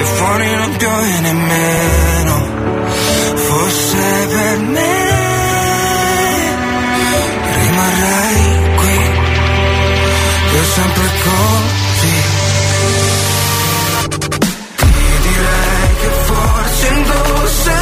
E fuori non piove nemmeno Forse per me rimarrei qui per sempre così. Ti direi che forse indosserei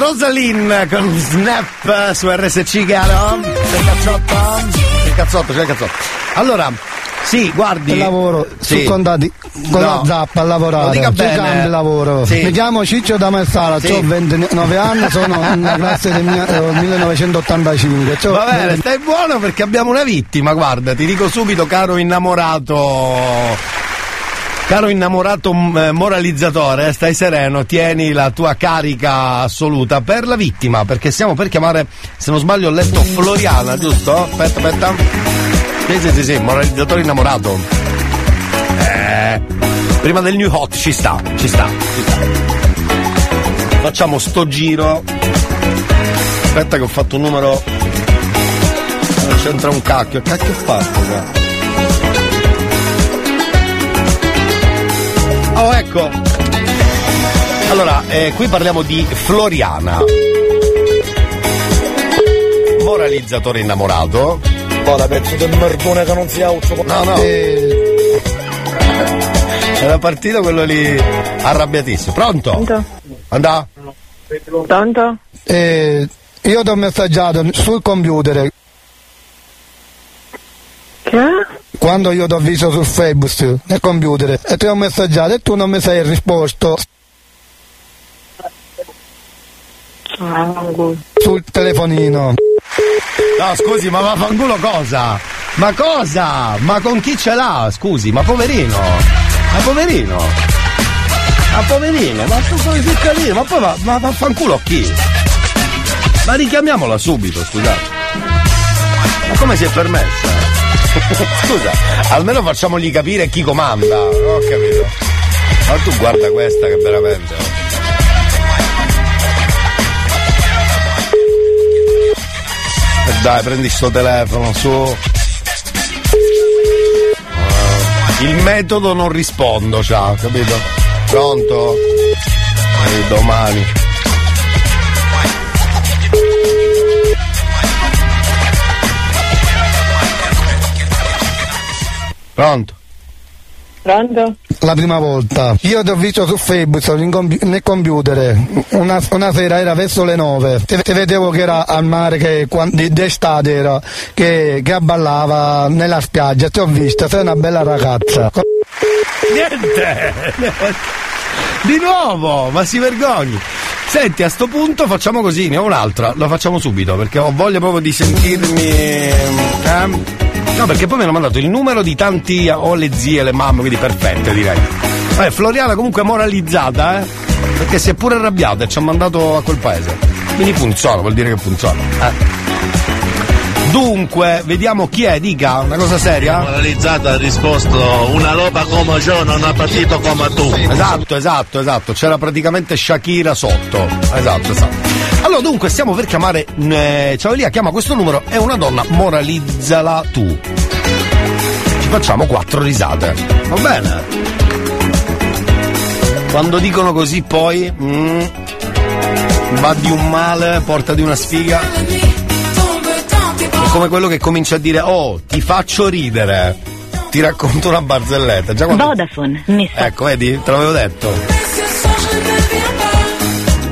Rosalind con Snap su RSC caro. C'è il cazzotto? C'è il cazzotto, c'è il cazzotto. Allora, sì, guardi. lavoro Sì. su contati con No. la zappa a lavorare. Lo dica bene. cambi lavoro. Sì. Mi chiamo Ciccio da Marsala, Sì. ho 29 anni, sono una classe del mia- eh, 1985. C'ho- Va bene, stai buono perché abbiamo una vittima, guarda, ti dico subito, caro innamorato. Caro innamorato m- eh, moralizzatore, stai sereno, tieni la tua carica assoluta per la vittima, perché stiamo per chiamare, se non sbaglio ho letto Floriana, giusto? Aspetta, aspetta. Sì, sì, sì, sì, moralizzatore innamorato. Eh, prima del new hot ci sta, ci sta, ci sta. Facciamo sto giro. Aspetta che ho fatto un numero. Non c'entra un cacchio. Cacchio ho fatto qua? Oh, ecco. Allora, eh, qui parliamo di Floriana. Moralizzatore innamorato. Ora pezzo del merdone che non si auto. No, no. Era partito quello lì arrabbiatissimo. Pronto? Pronto? Andà? Pronto? Eh, io ti ho messaggiato sul computer. Che? Quando io ti ho visto su Facebook, nel computer, e ti ho messaggiato e tu non mi sei risposto sul telefonino. No, scusi, ma vaffanculo cosa? Ma cosa? Ma con chi ce l'ha? Scusi, ma poverino. Ma poverino. Ma poverino, ma tu come si carino? Ma poi va, ma vaffanculo a chi? Ma richiamiamola subito, scusate. Ma come si è permessa? Scusa, almeno facciamogli capire chi comanda. Ho capito. Ma tu guarda questa che veramente. E dai, prendi sto telefono, su. Ah, Il metodo non rispondo, ciao, capito? Pronto? E domani. Pronto? Pronto? La prima volta. Io ti ho visto su Facebook, compi- nel computer, una, una sera era verso le 9, ti, ti vedevo che era al mare, che quan- di- d'estate era, che, che ballava nella spiaggia, ti ho vista, sei una bella ragazza. Niente! Di nuovo, ma si vergogni. Senti, a sto punto facciamo così, ne ho un'altra, la facciamo subito perché ho voglia proprio di sentirmi. eh? No, perché poi mi hanno mandato il numero di tanti. Ho le zie, le mamme, quindi perfette direi. Vabbè, Floriana comunque moralizzata, eh? Perché si è pure arrabbiata e ci ha mandato a quel paese. Quindi funziona, vuol dire che funziona. Eh. Dunque, vediamo chi è, dica, una cosa seria? Moralizzata ha risposto una loba come ciò non ha partito come tu. Esatto, esatto, esatto. C'era praticamente Shakira sotto. Esatto, esatto. Allora, dunque, stiamo per chiamare. Eh, ciao Elia, chiama questo numero. È una donna, moralizzala tu. Ci facciamo quattro risate. Va bene? Quando dicono così, poi. mm, va di un male, porta di una sfiga. È come quello che comincia a dire: Oh, ti faccio ridere. Ti racconto una barzelletta. Già quando... Vodafone, mi sta Ecco, vedi? Te l'avevo detto.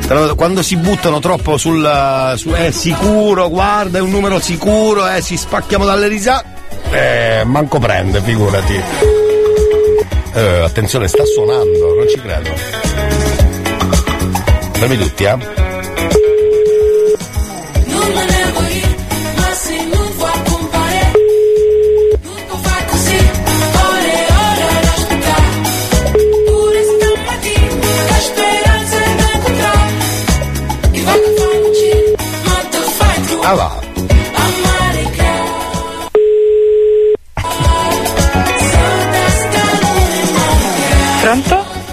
Quando si buttano troppo sul, su è sicuro, guarda, è un numero sicuro, eh, ci spacchiamo dalle risate. Eh, manco prende, figurati. Eh, attenzione, sta suonando, non ci credo. Fermi tutti, eh.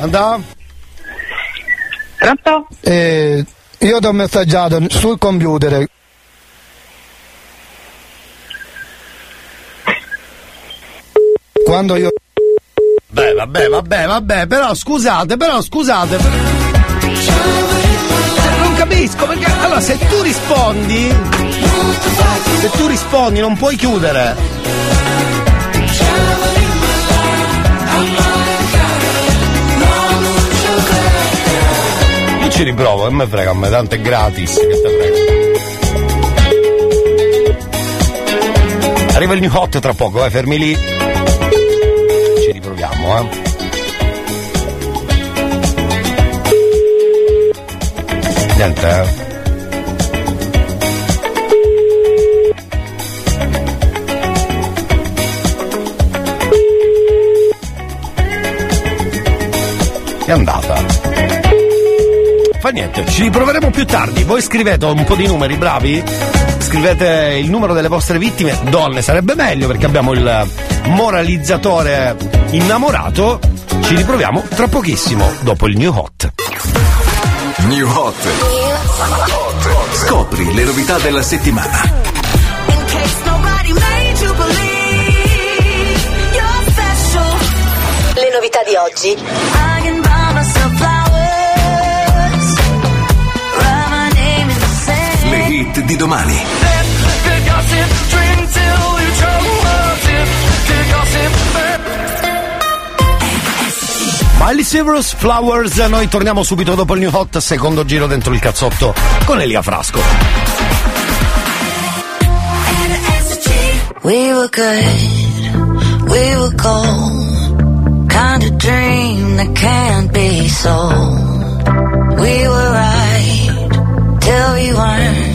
Andà? Pronto? Eh, io ti ho messaggiato sul computer. Quando io. Beh, vabbè, vabbè, vabbè, però scusate, però scusate. Cioè, non capisco perché allora se tu rispondi se tu rispondi non puoi chiudere. Io ci riprovo, e me frega, a me tanto è gratis, che te frega. Arriva il new hot tra poco, eh, fermi lì. Ci riproviamo, eh. Niente, eh. È andata. Fa niente, ci riproveremo più tardi. Voi scrivete un po' di numeri, bravi? Scrivete il numero delle vostre vittime, donne sarebbe meglio perché abbiamo il moralizzatore innamorato. Ci riproviamo tra pochissimo, dopo il new hot. New Hot. Scopri le novità della settimana. Le novità di oggi. Hit di domani. Miley Cyrus, Flowers, noi torniamo subito dopo il new hot, secondo giro dentro il cazzotto con Elia Frasco. We were good, we were gold. Kind of dream that can't be sold. We were right till we weren't.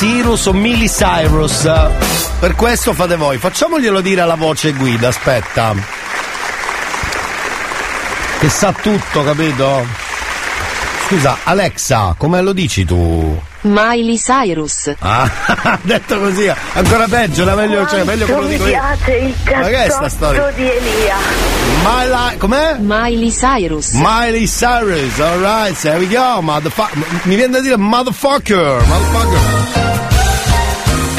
Cyrus o Miley Cyrus? Per questo fate voi. Facciamoglielo dire alla voce guida, aspetta. Che sa tutto, capito? Scusa, Alexa, come lo dici tu? Miley Cyrus. Ah, detto così, ancora peggio, era meglio, cioè, meglio che lo dico mi io. piace il Ma che è sta storia? cazzotto di Elia. Miley, com'è? Miley Cyrus. Miley Cyrus, alright, there we go, motherfucker. Mi viene da dire motherfucker, motherfucker.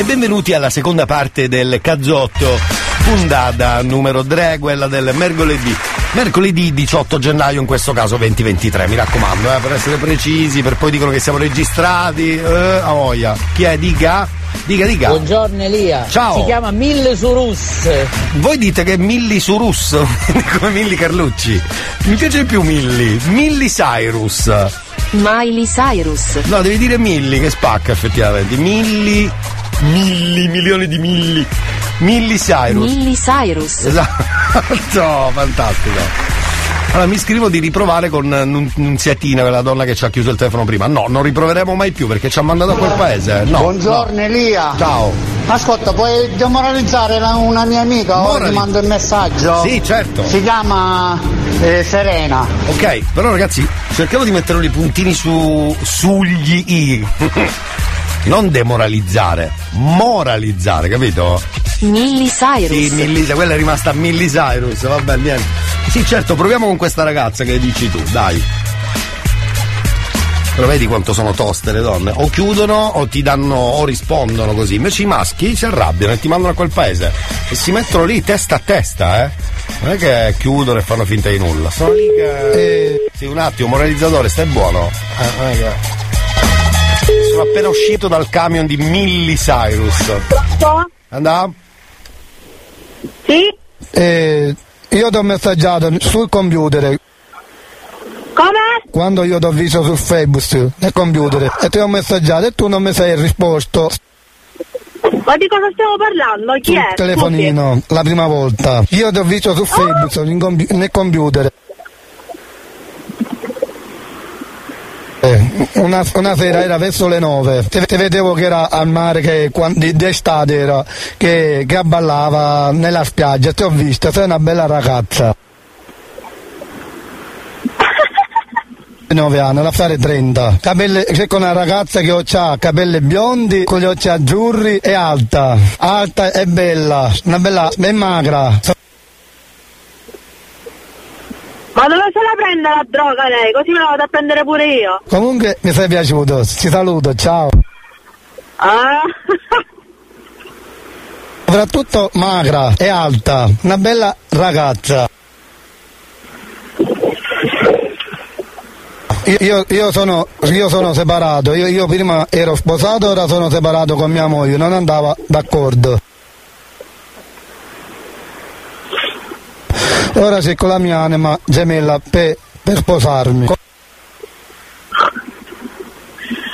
E benvenuti alla seconda parte del cazzotto, puntata numero 3, quella del mercoledì. Mercoledì 18 gennaio, in questo caso 2023, mi raccomando, eh, per essere precisi, per poi dicono che siamo registrati, eh, a voglia. Chi è? Dica? Dica, dica. Buongiorno Elia. Ciao. Si chiama Mille Surus. Voi dite che è Milli Surus, come Milli Carlucci. Mi piace più Milli, Milli Cyrus. Miley Cyrus. No, devi dire Milli che spacca effettivamente. Milli, milli, milioni di milli. Milli Cyrus. Miley Cyrus. Esatto, fantastico. Allora mi scrivo di riprovare con Nun- Nunziatina, quella donna che ci ha chiuso il telefono prima. No, non riproveremo mai più perché ci ha mandato a quel paese. No. Buongiorno Elia. Ciao. Ascolta, puoi demoralizzare una mia amica o Morali- ti mando il messaggio? Sì, certo. Si chiama eh, Serena. Ok, però ragazzi, cerchiamo di mettere i puntini su sugli i. non demoralizzare, moralizzare, capito? Miley Cyrus. Sì, Milly, quella è rimasta Milly Cyrus, vabbè, niente. Sì, certo, proviamo con questa ragazza che dici tu, dai. Però vedi quanto sono toste le donne? O chiudono o ti danno o rispondono così. Invece i maschi si arrabbiano e ti mandano a quel paese. E si mettono lì testa a testa, eh. Non è che chiudono e fanno finta di nulla. Sono lì che. Sì, un attimo, moralizzatore, stai buono. Eh, non è che- Sono appena uscito dal camion di Milly Cyrus. Andà? Sì? Eh, io ti ho messaggiato sul computer. Come? Quando io ti ho visto su Facebook nel computer e ti ho messaggiato e tu non mi sei risposto Ma di cosa stiamo parlando? Chi sul è? telefonino la prima volta. Io ti ho visto su Facebook in compi- nel computer. Una, una sera era verso le nove, te, te vedevo che era al mare, che d'estate era, che, che abballava nella spiaggia, ti ho vista, sei una bella ragazza. 9 anni, la fare 30. Capelle, c'è con una ragazza che ha capelli biondi, con gli occhi azzurri e alta. Alta e bella, una bella, e magra. Ma dove se la prende la droga lei? Così me la vado a prendere pure io. Comunque mi sei piaciuto, ti saluto, ciao. Ah, Soprattutto magra e alta, una bella ragazza. Io, io- io sono, io sono separato, io, io prima ero sposato, ora sono separato con mia moglie, non andava d'accordo. Ora sei con la mia anima gemella per, per sposarmi.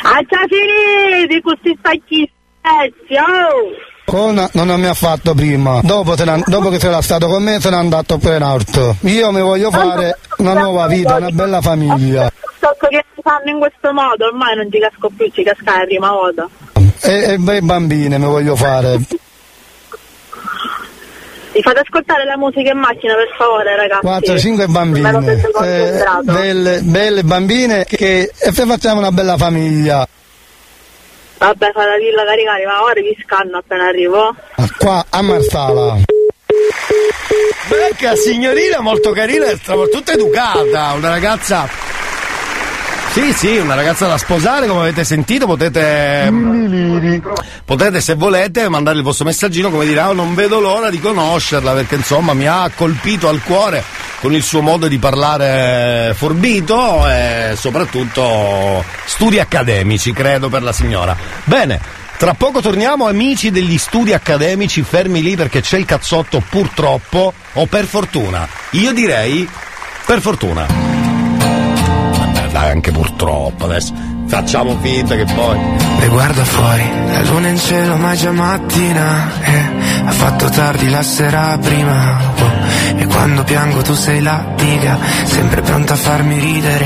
a già finiti questi stacchi stessi, oh! Con non mi ha fatto prima, dopo, n'è- dopo che c'era stato con me se n'è andato per in alto. Io mi voglio fare una nuova vita, una bella famiglia. So che fanno in questo modo, ormai non ci casco più, ci casca la prima volta. E, e bei bambini mi voglio fare. Mi fate ascoltare la musica in macchina per favore ragazzi. 4-5 bambine. Eh, belle, belle bambine che e se facciamo una bella famiglia. Vabbè, fate la villa caricare, ma ora vi scanno appena arrivo. Qua a Marsala. Becca, signorina molto carina e tutta educata, una ragazza. Sì, sì, una ragazza da sposare, come avete sentito, potete. Potete, se volete, mandare il vostro messaggino come dire, "Ah, non vedo l'ora di conoscerla, perché insomma mi ha colpito al cuore con il suo modo di parlare forbito e soprattutto studi accademici, credo, per la signora. Bene, tra poco torniamo, amici degli studi accademici, fermi lì perché c'è il cazzotto purtroppo o per fortuna. Io direi per fortuna. Anche purtroppo adesso. Facciamo finta che poi. E guarda fuori, la luna in cielo ma già mattina eh, Ha fatto tardi la sera prima oh, E quando piango tu sei la diga Sempre pronta a farmi ridere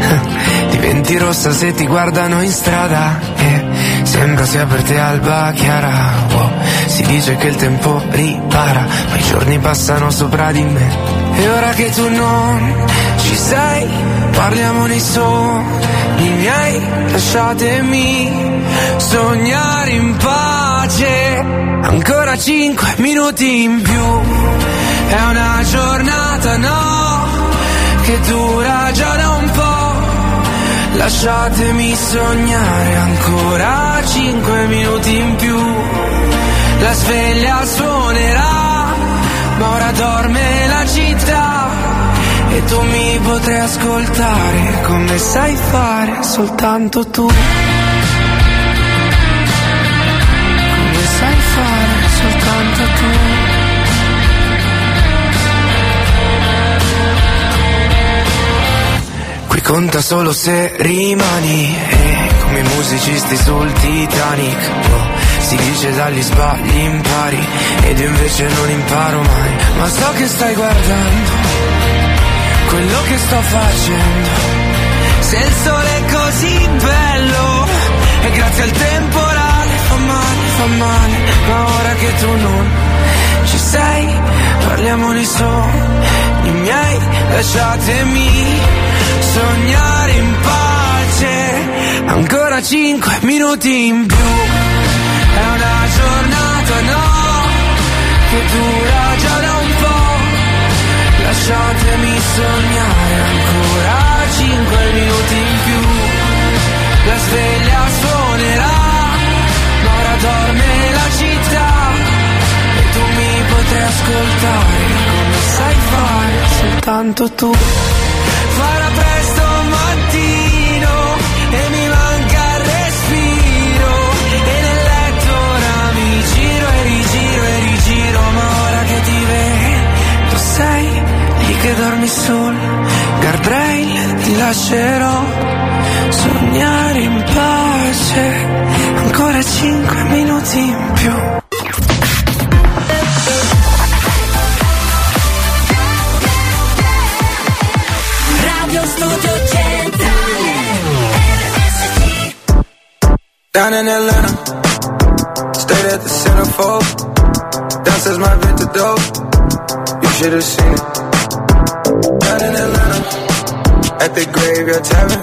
Diventi rossa se ti guardano in strada eh, Sembra sia per te alba chiara wow. Si dice che il tempo ripara Ma i giorni passano sopra di me E ora che tu non ci sei Parliamo nei sogni miei Lasciatemi sognare in pace. Ancora cinque minuti in più. È una giornata no Che dura già da un po' Lasciatemi sognare ancora cinque minuti in più. La sveglia suonerà, ma ora dorme la città. E tu mi potrai ascoltare come sai fare soltanto tu. Come sai fare soltanto tu. Qui conta solo se rimani E come musicisti sul Titanic oh, Si dice dagli sbagli impari Ed io invece non imparo mai. Ma so che stai guardando Quello che sto facendo. Se il sole è così bello E grazie al temporale Fa male, fa male. Ma ora che tu non ci sei Parliamo di sogni miei Lasciatemi sognare in pace. Ancora cinque minuti in più ascoltare Come sai fare soltanto tu. Farà presto mattino e mi manca il respiro. E nel letto ora mi giro e rigiro e rigiro Ma ora che ti vedo sei lì che dormi solo Guardrail ti lascerò sognare in pace Ancora cinque minuti in più Radio Studio Down in Atlanta, stayed at the centerfold. Downstairs my vintage dope, you should have seen it. Down in Atlanta, at the graveyard tavern.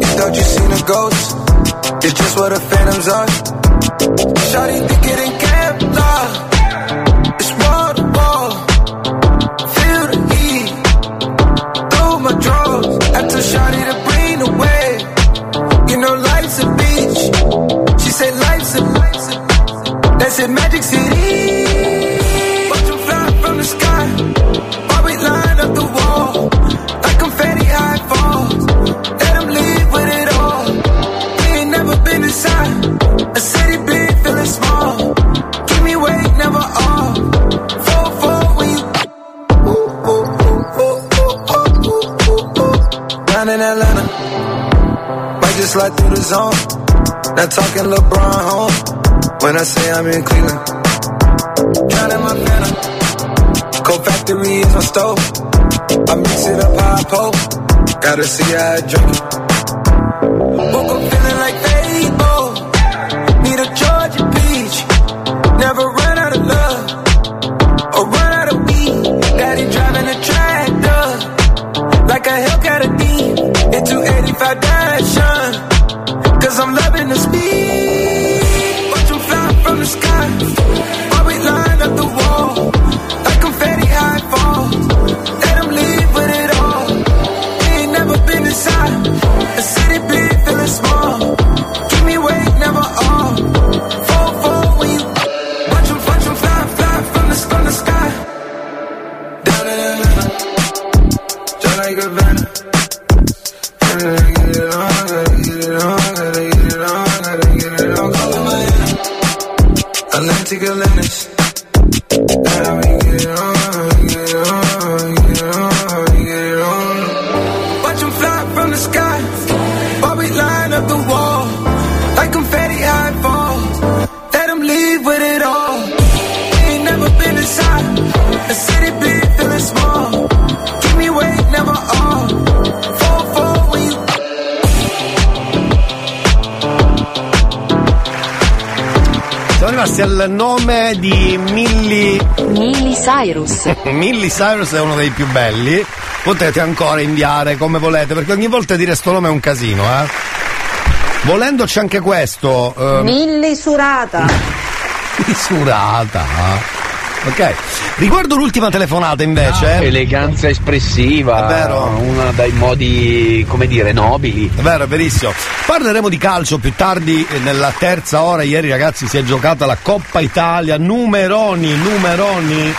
You thought you seen a ghost, it's just what the phantoms are. Shawty think it in zone. Not talking LeBron home. When I say I'm in Cleveland. Drowning my phantom. Cold factory is my stove. I mix it up high pole. Gotta see how I drink it. Cyrus. Millie Cyrus è uno dei più belli. Potete ancora inviare come volete, perché ogni volta dire sto nome è un casino, eh. Volendo c'è anche questo. ehm, Millisurata. misurata. Ok. Riguardo l'ultima telefonata invece. Eleganza espressiva, È vero. uno dei modi, come dire, nobili. È vero, è verissimo. Parleremo di calcio più tardi eh, nella terza ora. Ieri ragazzi si è giocata la Coppa Italia, numeroni, numeroni.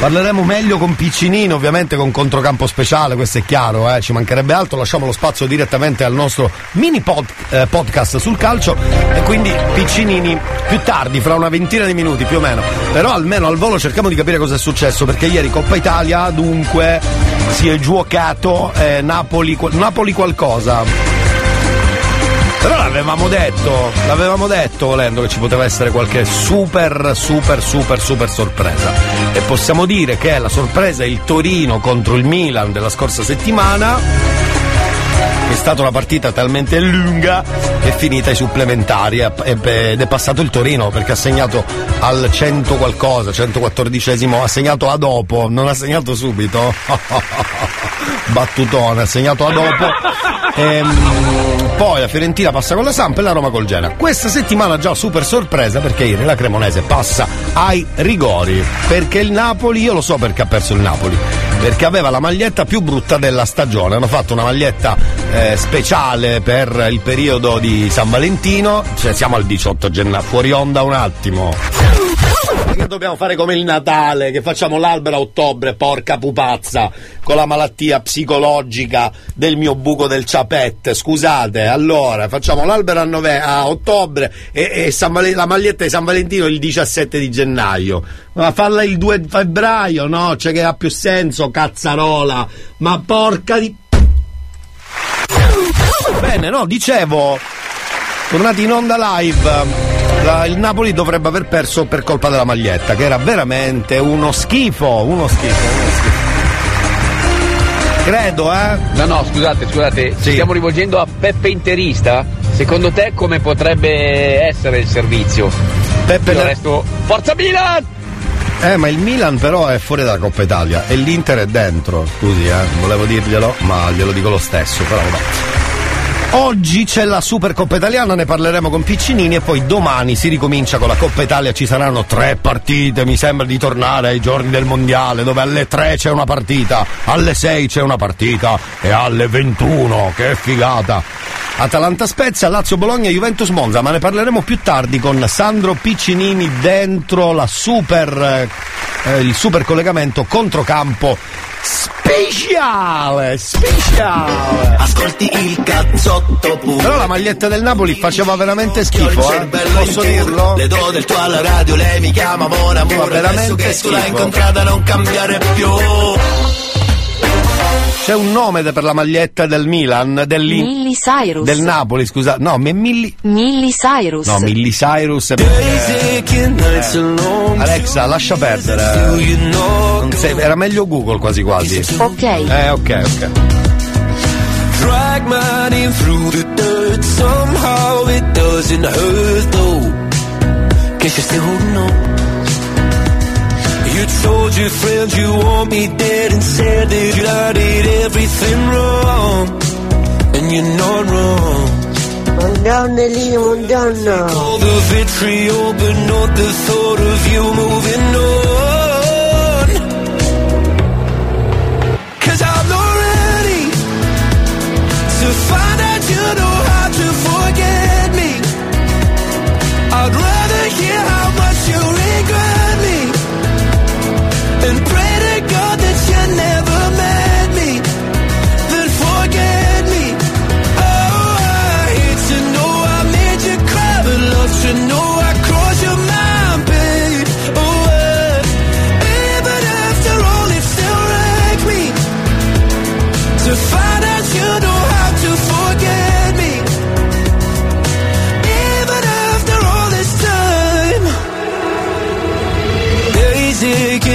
Parleremo meglio con Piccinino, ovviamente con controcampo speciale, questo è chiaro, eh, ci mancherebbe altro, lasciamo lo spazio direttamente al nostro mini pod- eh, podcast sul calcio e quindi Piccinini più tardi, fra una ventina di minuti più o meno. Però almeno al volo cerchiamo di capire cosa è successo, perché ieri Coppa Italia dunque si è giocato eh, Napoli, Napoli qualcosa. L'avevamo detto, l'avevamo detto volendo che ci poteva essere qualche super, super, super, super sorpresa. E possiamo dire che la sorpresa è il Torino contro il Milan della scorsa settimana. È stata una partita talmente lunga è finita ai supplementari ed è passato il Torino perché ha segnato al 100 qualcosa, 114esimo, ha segnato a dopo, non ha segnato subito. Battutone, ha segnato a dopo. Ehm, poi la Fiorentina passa con la Samp e la Roma col Genoa. Questa settimana già super sorpresa perché ieri la Cremonese passa ai rigori. Perché il Napoli, io lo so perché ha perso il Napoli. Perché aveva la maglietta più brutta della stagione. Hanno fatto una maglietta eh, speciale per il periodo di San Valentino. Cioè siamo al 18 gennaio. Fuori onda un attimo. Perché dobbiamo fare come il Natale, che facciamo l'albero a ottobre, porca pupazza, con la malattia psicologica del mio buco del ciapette. Scusate, allora, facciamo l'albero a, nove- a ottobre e, e Valen- la maglietta di San Valentino il 17 di gennaio. Ma falla il 2 febbraio, no? Cioè che ha più senso, cazzarola. Ma porca di... Bene, no, dicevo, tornati in onda live. la- il Napoli dovrebbe aver perso per colpa della maglietta, che era veramente uno schifo, uno schifo, uno schifo. Credo, eh? No, no, scusate, scusate, ci stiamo rivolgendo a Peppe Interista. Secondo te come potrebbe essere il servizio? Peppe Io resto Forza Milan! Eh, ma il Milan però è fuori dalla Coppa Italia e l'Inter è dentro. Scusi, eh, volevo dirglielo, ma glielo dico lo stesso, però vabbè. Oggi c'è la Supercoppa Italiana, ne parleremo con Piccinini e poi domani si ricomincia con la Coppa Italia, ci saranno tre partite, mi sembra di tornare ai giorni del Mondiale dove alle 3 c'è una partita, alle 6 c'è una partita e alle 21, che figata! Atalanta Spezia, Lazio Bologna, Juventus Monza, ma ne parleremo più tardi con Sandro Piccinini dentro super, eh, il super collegamento controcampo speciale, speciale. Ascolti il cazzotto pure. Però la maglietta del Napoli faceva veramente schifo, eh. Posso dirlo? Le do del tuo alla radio, lei mi chiama Mon Ma Amour veramente che tu l'hai schifo. incontrata non cambiare più C'è un nome per la maglietta del Milan, dell'In- Miley Cyrus. del Napoli, scusa. No, mi- Milli. Miley Cyrus. No, Milli Cyrus. è perché- eh, Alexa, lascia perdere. Non sei- era meglio Google quasi quasi. Ok. Eh, ok, ok. Drag my name through the dirt. Somehow it doesn't hurt though. Guess you're still holding on. You told your friends you want me dead and said that I did everything wrong. And you're not wrong. Buongiorno Elia, buongiorno. All the vitriol, but not the thought of you moving on. Cause I'm not ready to find out you know how to forget me. I'd rather hear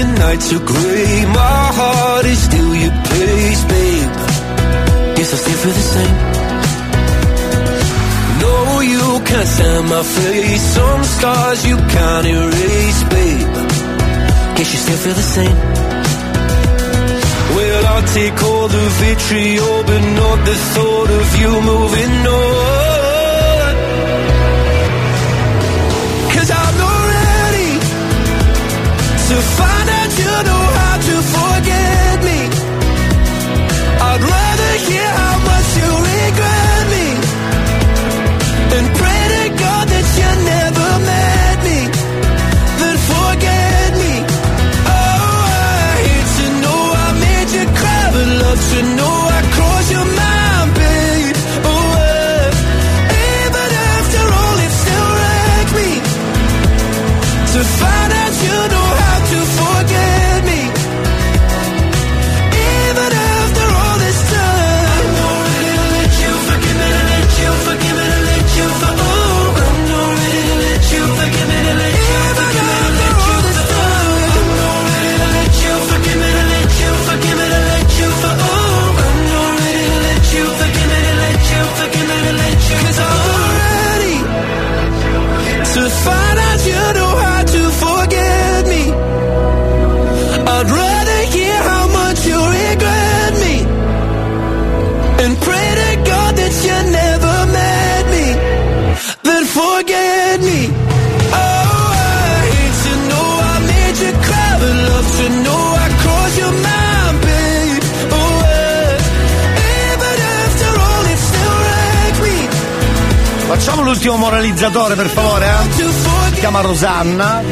and nights are gray. My heart is still your place, babe. Guess I'll stay for the same. No, you can't stand my face. Some scars you can't erase, babe. Guess you still feel the same. Well, I'll take all the vitriol, but not the thought of you moving on. Find out you know L'ultimo moralizzatore, per favore, eh? Si chiama Rosanna.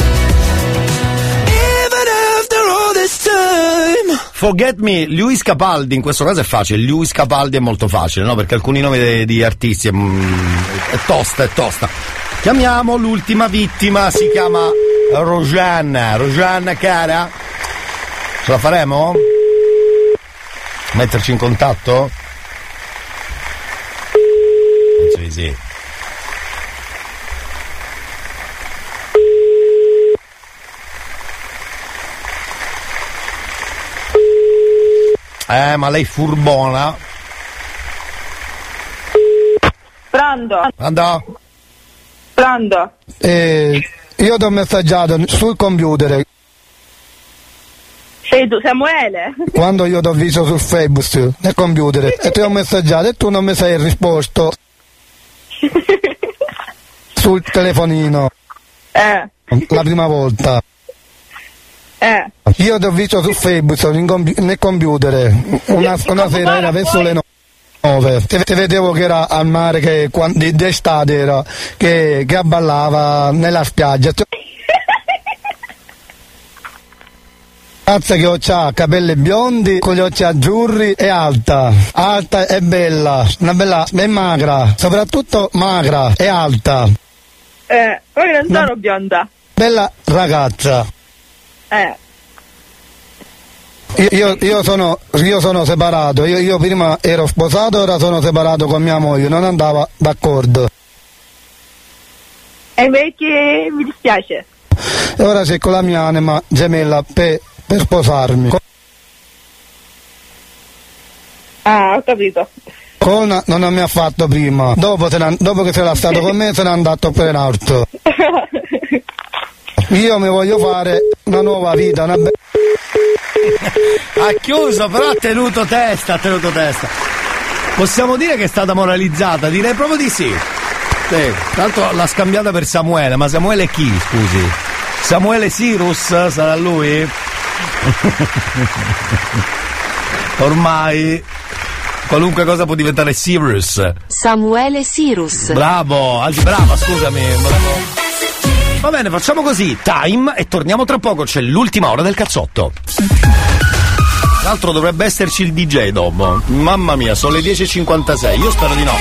Forget Me, Lewis Capaldi, in questo caso è facile, Lewis Capaldi è molto facile, no? Perché alcuni nomi de- di artisti è, mm, è tosta, è tosta. Chiamiamo l'ultima vittima, si chiama Rosanna. Rosanna cara, ce la faremo? Metterci in contatto? Penso di sì. Eh, ma lei furbona. Pronto? Andò. Pronto? Eh, io ti ho messaggiato sul computer Sei tu, Samuele? quando io ti ho visto su Facebook nel computer e ti ho messaggiato e tu non mi sei risposto sul telefonino Eh, la prima volta. Eh. Io ti ho visto su Facebook nel computer una, una sera era verso le 9. Ti, ti vedevo che era al mare che quan- di- d'estate era che, che abballava nella spiaggia. Ragazza che ha capelli biondi, con gli occhi azzurri e alta, alta e bella, una bella, e magra, soprattutto magra e alta, Eh, poi non sono bionda. bella ragazza. Eh, Io, io- sono, io sono separato, io, io prima ero sposato, ora sono separato con mia moglie, non andava d'accordo. e perché mi dispiace. E ora sei con la mia anima gemella per, per sposarmi. Ah, ho capito. Con non mi ha fatto prima, dopo, dopo che era stato con me se n'è andato per in alto. Io mi voglio fare una nuova vita, una be- Ha chiuso, però ha tenuto testa, ha tenuto testa. Possiamo dire che è stata moralizzata? Direi proprio di sì. Sì. L'altro l'ha scambiata per Samuele, ma Samuele chi, scusi? Samuele Sirus sarà lui? Ormai qualunque cosa può diventare Sirius. Samuele Sirus. Bravo, anzi brava, scusami. bravo. Va bene, facciamo così, time e torniamo tra poco, c'è l'ultima ora del cazzotto. Tra l'altro dovrebbe esserci il DJ dopo. Mamma mia, sono le 10.56, io spero di no.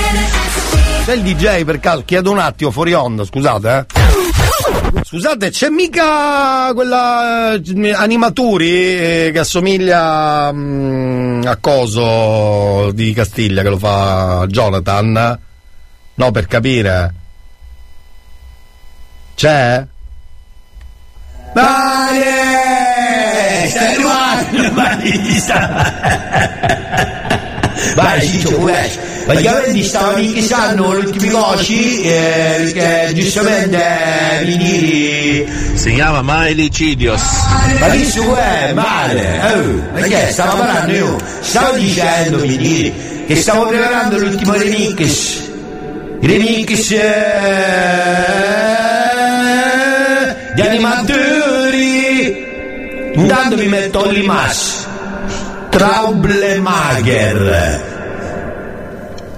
C'è il DJ per caso, chiedo un attimo fuori onda, scusate eh. Scusate, c'è mica quella eh, animaturi eh, che assomiglia mm, a Coso di Castiglia che lo fa Jonathan? No, per capire. C'è? Vai! Stai arrivando, vai! Vai, Ciccio, pure! praticamente stavano inchiesando gli ultimi coci eh, perché giustamente eh, mi diri Si chiama Maelicidios. ma che su è male oh, perché stavo parlando io stavo dicendo mi diri che stavo preparando l'ultimo remix remix eh, di animatori intanto mi metto Limas Troublemaker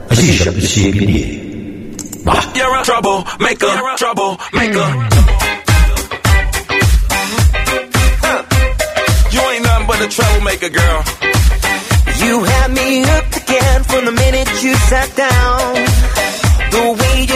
ma si dice sì, quindi va You're a trouble maker, trouble maker. You ain't nothing but a troublemaker, girl. You had me hooked again from the minute you sat down. The way you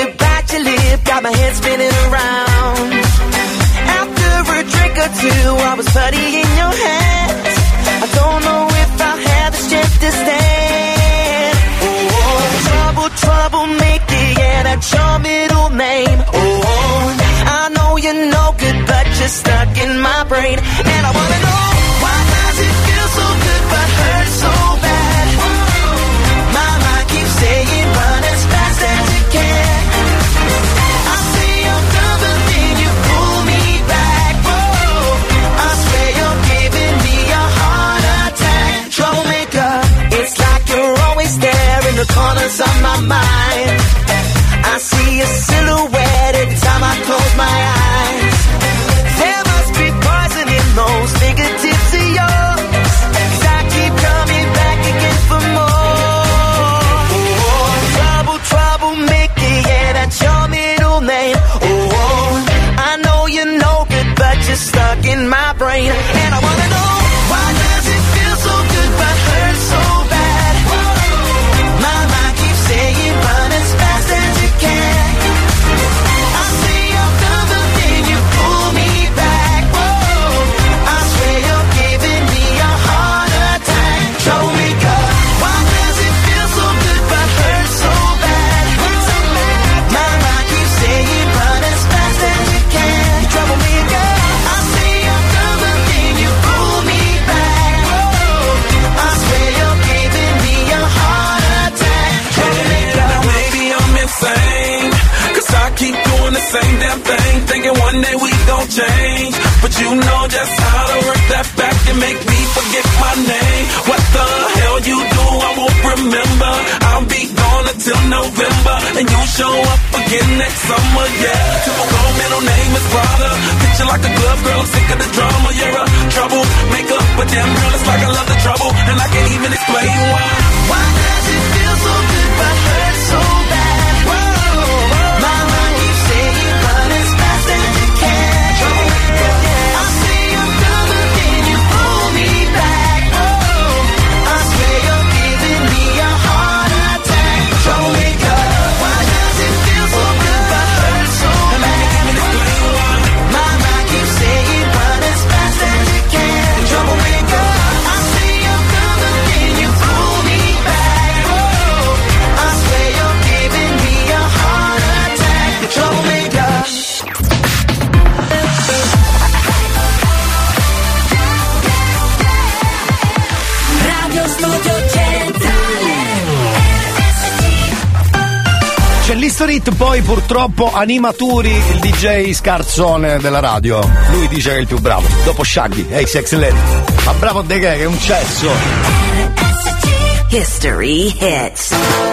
Thinking one day we gon' change. But you know just how to work that back and make me forget my name. What the hell you do, I won't remember. I'll be gone until November. And you show up again next summer, yeah. Typical middle name is Prada. Picture like a glove girl, sick of the drama. You're a trouble maker, but damn girl, it's like I love the trouble. And I can't even explain why. Why does it feel so good but hurt so C'è l'Historit, poi purtroppo Animaturi, il DJ scarzone della radio. Lui dice che è il più bravo. Dopo Shaggy, sex lady. Ma bravo De che è un cesso. History Hits.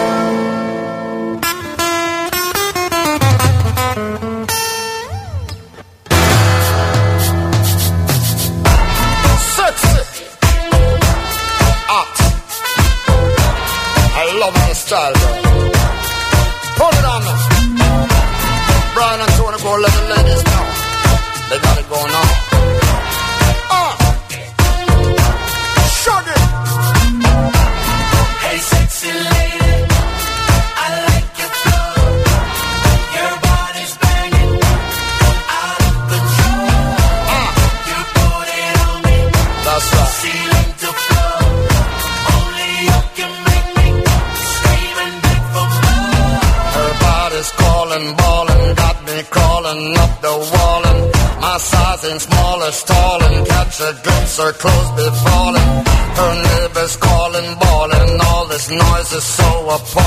a soul, so apart.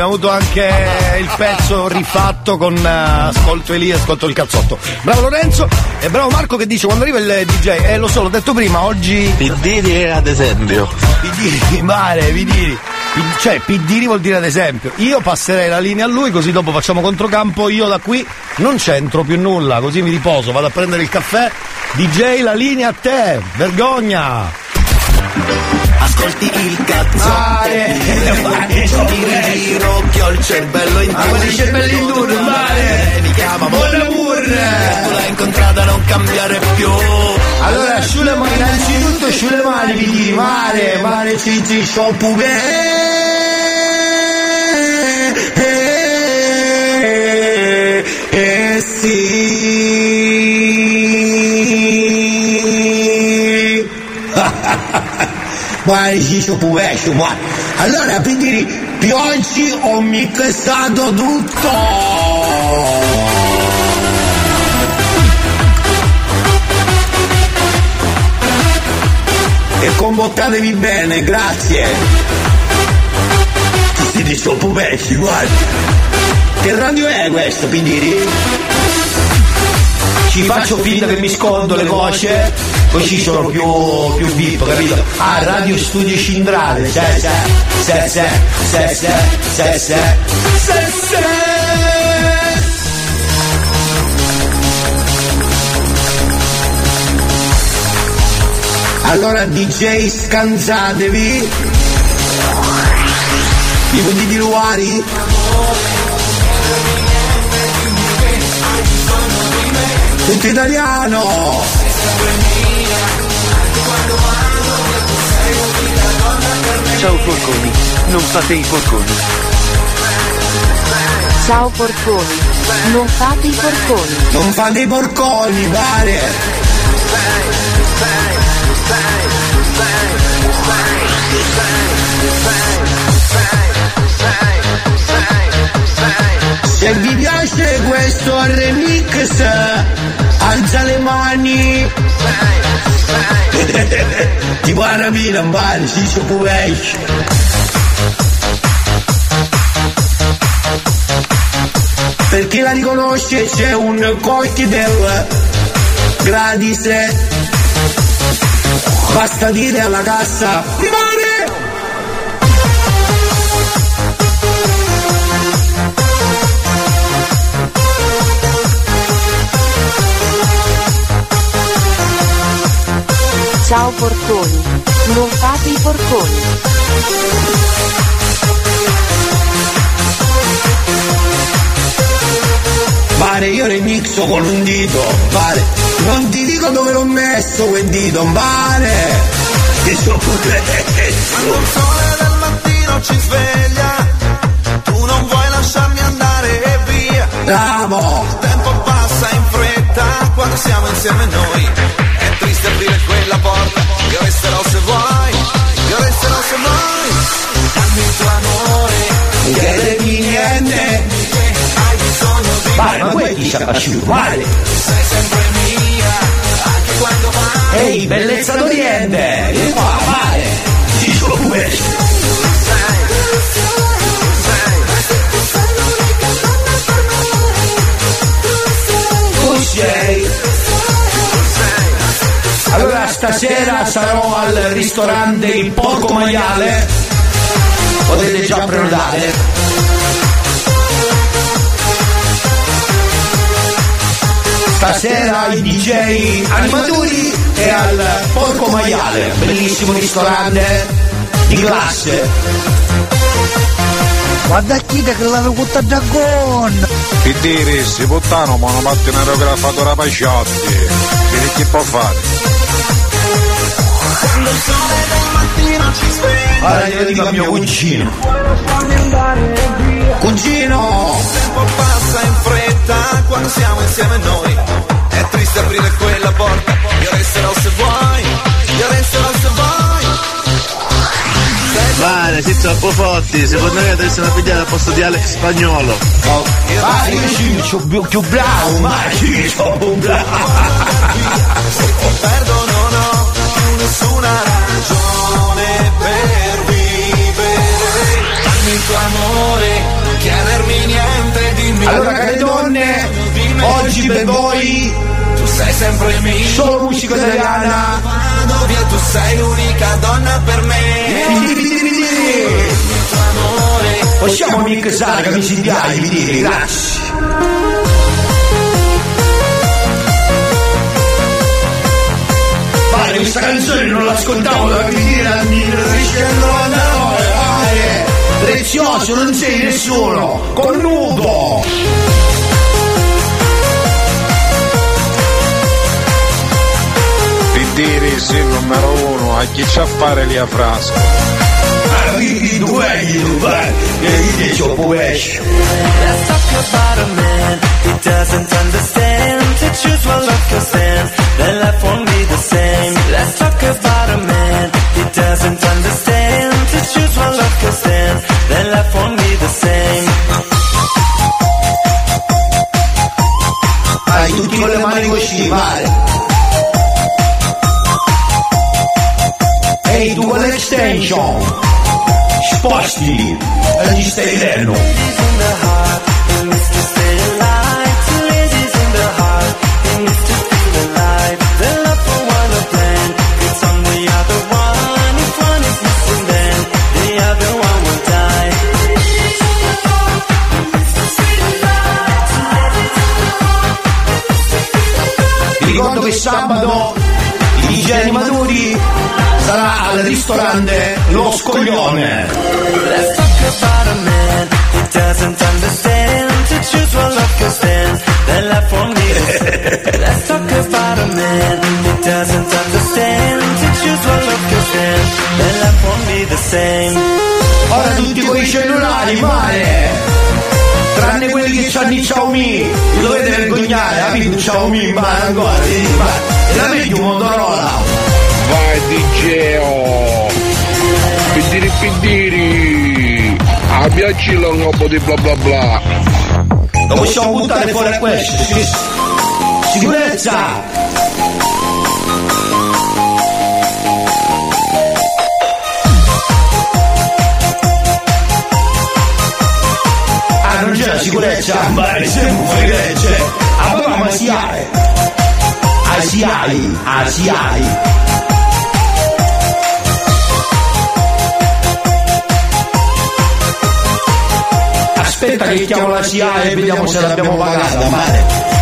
Abbiamo avuto anche il pezzo rifatto con eh, ascolto Elia, ascolto il cazzotto. Bravo Lorenzo e bravo Marco che dice quando arriva il DJ, eh lo so, l'ho detto prima, oggi Pidiri ad esempio. Pidiri, mare, Pidiri. Pi- Cioè, Pidiri vuol dire ad esempio. Io passerei la linea a lui, così dopo facciamo controcampo. Io da qui non c'entro più nulla, così mi riposo, vado a prendere il caffè. DJ, la linea a te, vergogna! Ascolti il cazzo. Mare, mare, Giro giro che ho il cervello in Ah, ma il cervello in duro, mare. Mi chiama Mon amour. Tu l'hai incontrata non cambiare più. Allora, asciule mani, innanzitutto asciule mani, Pidiri, mare, mare, ci ci shoppu eh, eh, sì. Mare, ci vescio, ma. Allora, Pidiri, pioggi ho mixato tutto. e comportatevi bene, grazie. Ti siete soppopesci, guarda. Che radio è questo, Pindiri? Ci faccio finta che mi scondo le voce, così sono più, più VIP, capito? Ah, Radio Studio Cindrale, se, se, se, se, se, se, se, se, se, se. Allora DJ scansatevi Tipo di diluari Tutto italiano Ciao porconi, non fate i porconi. Ciao porconi. Non fate i porconi. Non fate i porconi, pare Se vi piace questo remix Alza le mani Tipo la rapina, vale, si si può Per chi la riconosce c'è un cocktail gratis Basta dire alla cassa Rimane! Ciao porconi. Non fate i porconi. Pare io remixo con un dito, pare. Non ti dico dove l'ho messo quel dito, pare. Ti sono Quando il sole del mattino ci sveglia, tu non vuoi lasciarmi andare via. Bravo! Il tempo passa in fretta quando siamo insieme noi. È triste aprire porta, io resterò se vuoi, io resterò se vuoi. Dammi il tuo amore, Non chiedermi niente. hai bisogno di Pare, ma quelli ci ha pasciuto, pare. sei sempre mia, anche quando vai. Ehi, bellezza d'Oriente! Vieni qua, pare! Ti sono stasera sarò al ristorante Il Porco Maiale. Potete già prenotare. Stasera i DJ animatori e al Porco Maiale, bellissimo ristorante di classe. Guarda chi che l'hanno buttato da con! Che dire, se puttano ma non mette un aerografato rapaciotti. Vedi che può fare? Quando il sole del mattino ci sveglia. Ora glielo dico a mio cugino. Cugino! Il tempo passa in fretta quando siamo insieme noi. È triste aprire quella porta, io resterò se vuoi, io resterò se vuoi. Vale, siete troppo forti, secondo me adesso la pigliare al posto di Alex Spagnolo. Ah, io ci sono più, bravo, ma ci sono più bravo. Nessuna ragione per vivere. Dammi il tuo amore, non chiedermi niente, dimmi Allora, care donne, oggi per voi tu sei sempre mia. solo musica italiana. Vado via, tu sei l'unica donna per me. Possiamo mixare camici di agli, vi dire, grazie. Pare questa canzone non l'ascoltavo da dire al 1999, pare. Prezioso, non sei nessuno, cornuto. Per dire, se numero uno, a chi c'ha a fare lì a frasco? Vedi, dov'è gli dov'è? E gli dice, oh, poescio. Let's talk about a man who doesn't understand. To choose one love can stand, then life won't be the same. Let's talk about a man who doesn't understand. To choose one love can stand, then life won't be the same. Hai tutti con le mani così, male. Ehi, tu con l'extension. Sposti. E gli stai vedendo. Sabato i DJ animatori sarà al ristorante Lo Scoglione. Let's talk about a man who doesn't understand. To choose one love can stand, then life won't be the same. Let's talk about a man who doesn't understand. To choose one love can stand, then life won't be the same. Ora tutti con i cellulari, male! Tranne quelli che hanno i Xiaomi, vi dovete vergognare, capito? Un Xiaomi in mano ancora, è la meglio un Motorola! Vai DJ! Pidiri pidiri! A piaci un po' di bla bla bla! Lo possiamo buttare fuori a questo. Sicurezza! non c'è la sicurezza, ma sempre fai legge. Abbiamo asiai. Asiai, asiai. Aspetta che chiamo la CIA e vediamo se l'abbiamo pagata male.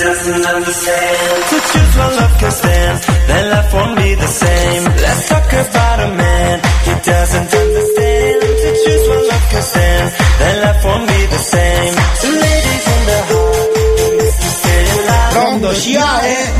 doesn't understand. To choose one love can stand, then life the same. Let's talk about a man he doesn't understand. To choose one love can stand, then life won't be the same. Two ladies in the heart, Mr. City Rondo Sciare.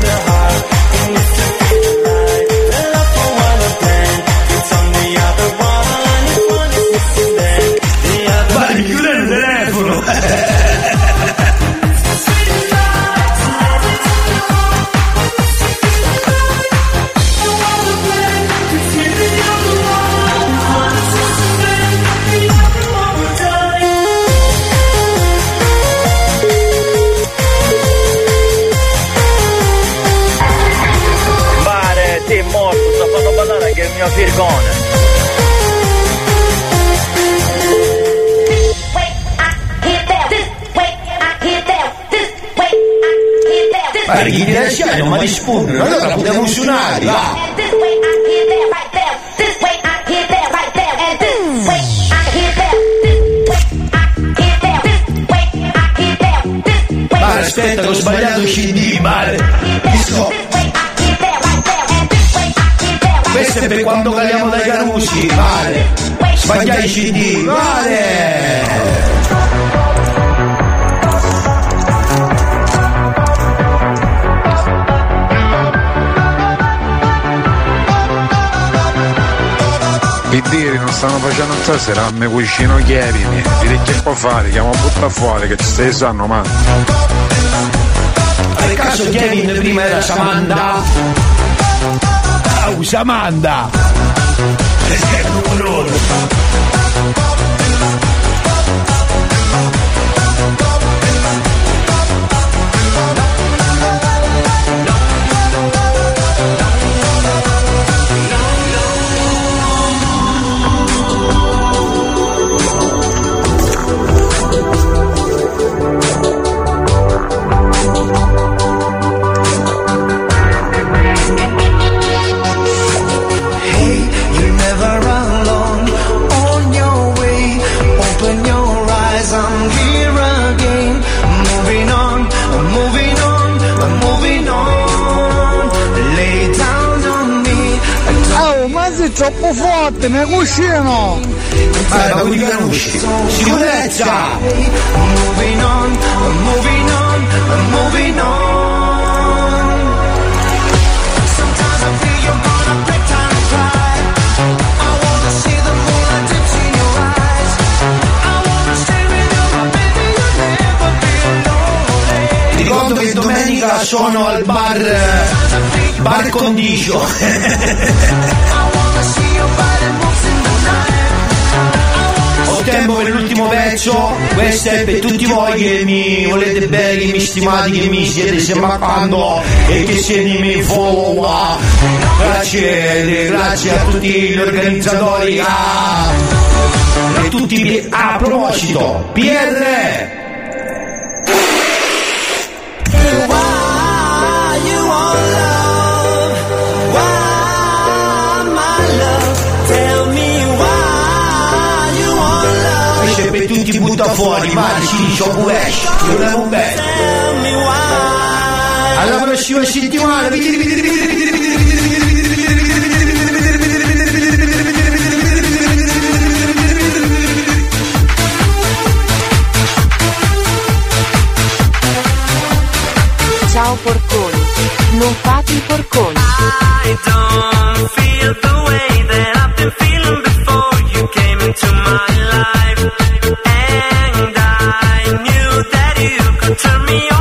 Público, revolucionário. Mas tenta os bailados de mal. Isso. sempre quando caliamo dai carmucci, vale, sbagliai de CD, vale! Piddiri non stanno facendo stasera, a me cucino chiedimi, dire che può fare, chiamo butta fuori che ci stai sanno ma. Per caso Kevin prima era Samanda? Oh, Samanda! È un loro! Forte, mi cuscino! Ma ma quelli canucci! Sicurezza! Moving on, moving on, moving on. Sometimes I feel you're gonna break down and cry. I wanna see the moonlight dips in your eyes. I wanna stay with you, but baby, you'll never be lonely. Ti ricordo che domenica sono al bar eh, Bar Condicio tempo per l'ultimo pezzo. Questo è per tutti voi che mi volete bene Che mi stimate, che mi siete sempre quando E che siete miei follower Grazie, grazie a tutti gli organizzatori a, E tutti A proposito PR fuori Mari, ci pure Io levo bene Tell me why. Alla prossima settimana vidiri, vidiri, vidiri, vidiri, vidiri, vidiri, vidiri, vidiri, Ciao porconi. Non fate i porconi. I don't feel the way that I've been feeling before you came into my life. And turn me on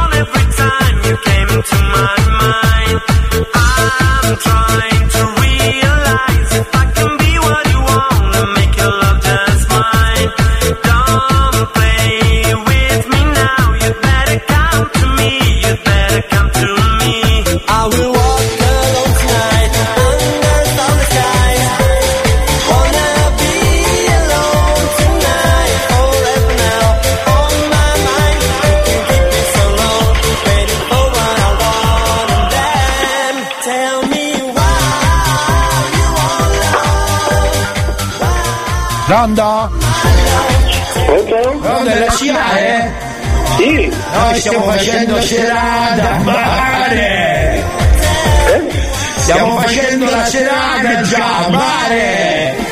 love. Pronto? Pronto, è la SIAE? Sì. Noi stiamo facendo serata a mare! Stiamo facendo la serata già a mare!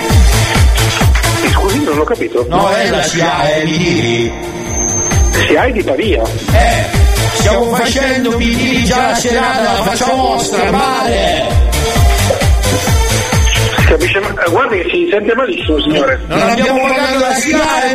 non ho capito. No, è la SIAE, mi digli. SIAE di Pavia. Eh, stiamo facendo, mi digli già la serata, la facciamo vostra, male. Si capisce ma- eh, Guardi che si sente malissimo, signore. Non abbiamo pagato la SIAE,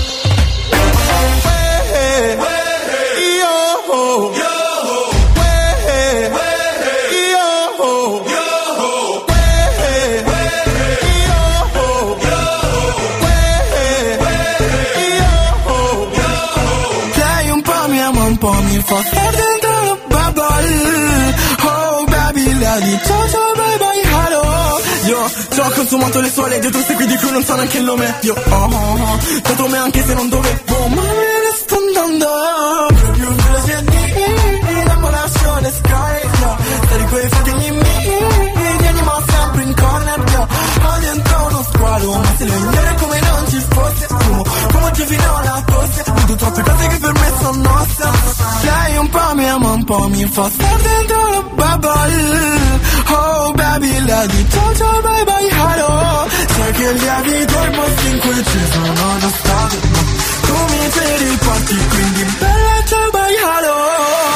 di ciao ciao bye bye hello. Io ci ho consumato le sue leggi, tu segui di cui non so neanche il nome. Io oh oh oh, dato me anche se non dovevo Ma me ne sto andando. Più veloce di innamorazione sky no. Stare quei fratelli miei Vieni ma sempre in corner Ho dentro uno squalo Ma se lo Ti fino alla tosse. Vedo troppe cose che per me sono nostre. Lei un po' mi ama, un po' mi fa star dentro la bubble. Oh baby, lei di ciao ciao bye bye hello. Sai che lievito i posti in cui ci sono già stato tu mi ti riporti quindi bella ciao bye hello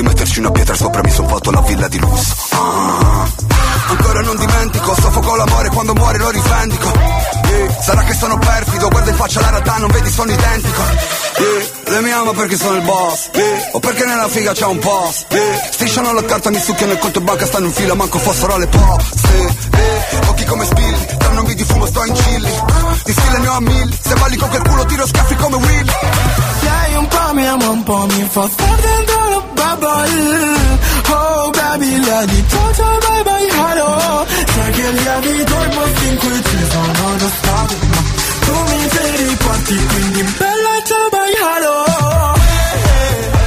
di metterci una pietra sopra mi son fatto la villa di lusso. Ah, ancora non dimentico, soffoco l'amore quando muore lo rivendico. Yeah, sarà che sono perfido, guarda in faccia la realtà, non vedi sono identico. Yeah, lei mi ama perché sono il boss, yeah, o perché nella figa c'è un. Yeah, strisciano la carta, mi succhiano il conto banca, stanno in fila, manco fossero le poste. Occhi come spilli, tra non di fumo sto in chilli. Di stile ne ho a mille, se balli con quel culo tiro schiaffi come Will. Lei un po' mi ama, un po' mi fa star dentro la bubble Oh baby, lei di ciao ciao bye bye hello Sai che lievito i posti in cui ci sono già stato Ma tu mi ti riporti quindi bella ciao bye hello Yeah.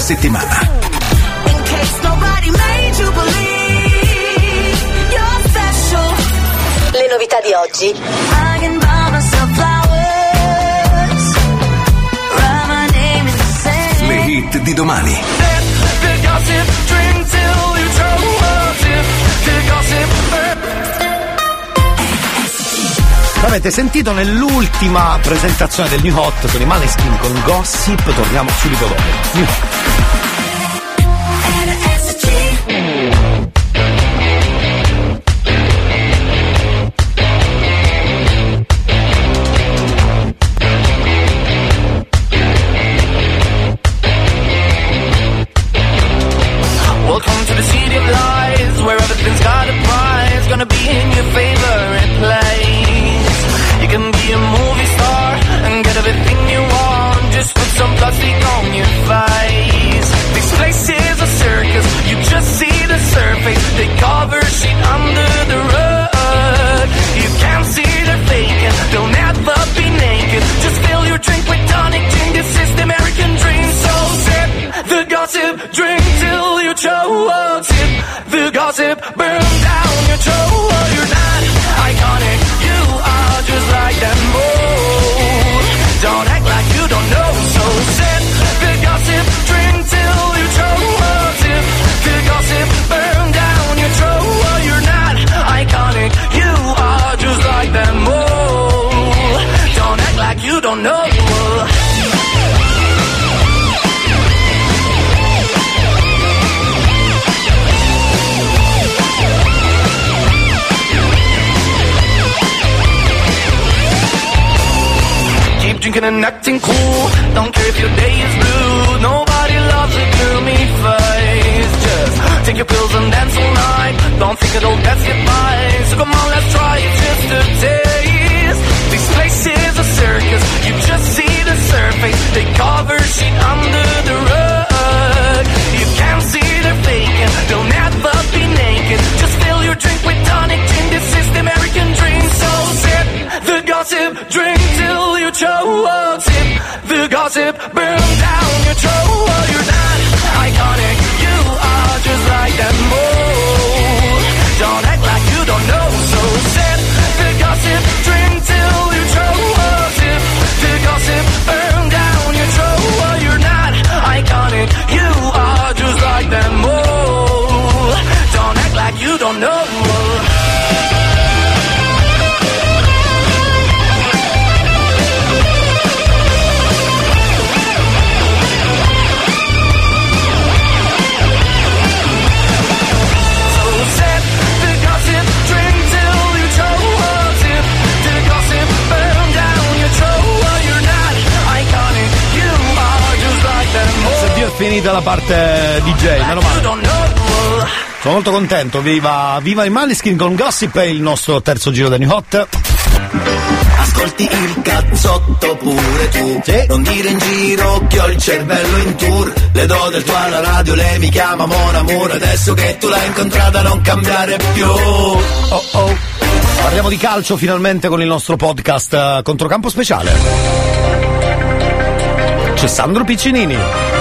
Special. Le novità di oggi. Le hit di domani. L'avete sentito nell'ultima presentazione del New Hot con i Maneskin con Gossip, torniamo subito dopo. New Hot. Keep acting cool. Don't care if your day is blue. Nobody loves a gloomy face. Just take your pills and dance all night. Don't think it'll pass you by. So come on, let's try it just a taste. This place is a circus. You just see the surface. They cover shit under the rug. You can't see they're faking. They'll never be naked. Just fill your drink with tonic gin. This is the American dream. So sip the gossip, drink the gossip, finita la parte DJ, meno male. Sono molto contento, viva, viva i Maneskin con Gossip è il nostro terzo giro da New Hot. Ascolti il cazzotto pure tu Non dire in giro che ho il cervello in tour Le do del tuo alla radio, lei mi chiama Mon Amour Adesso che tu l'hai incontrata non cambiare più Oh oh. Parliamo di calcio finalmente con il nostro podcast eh, Controcampo Speciale. C'è Sandro Piccinini.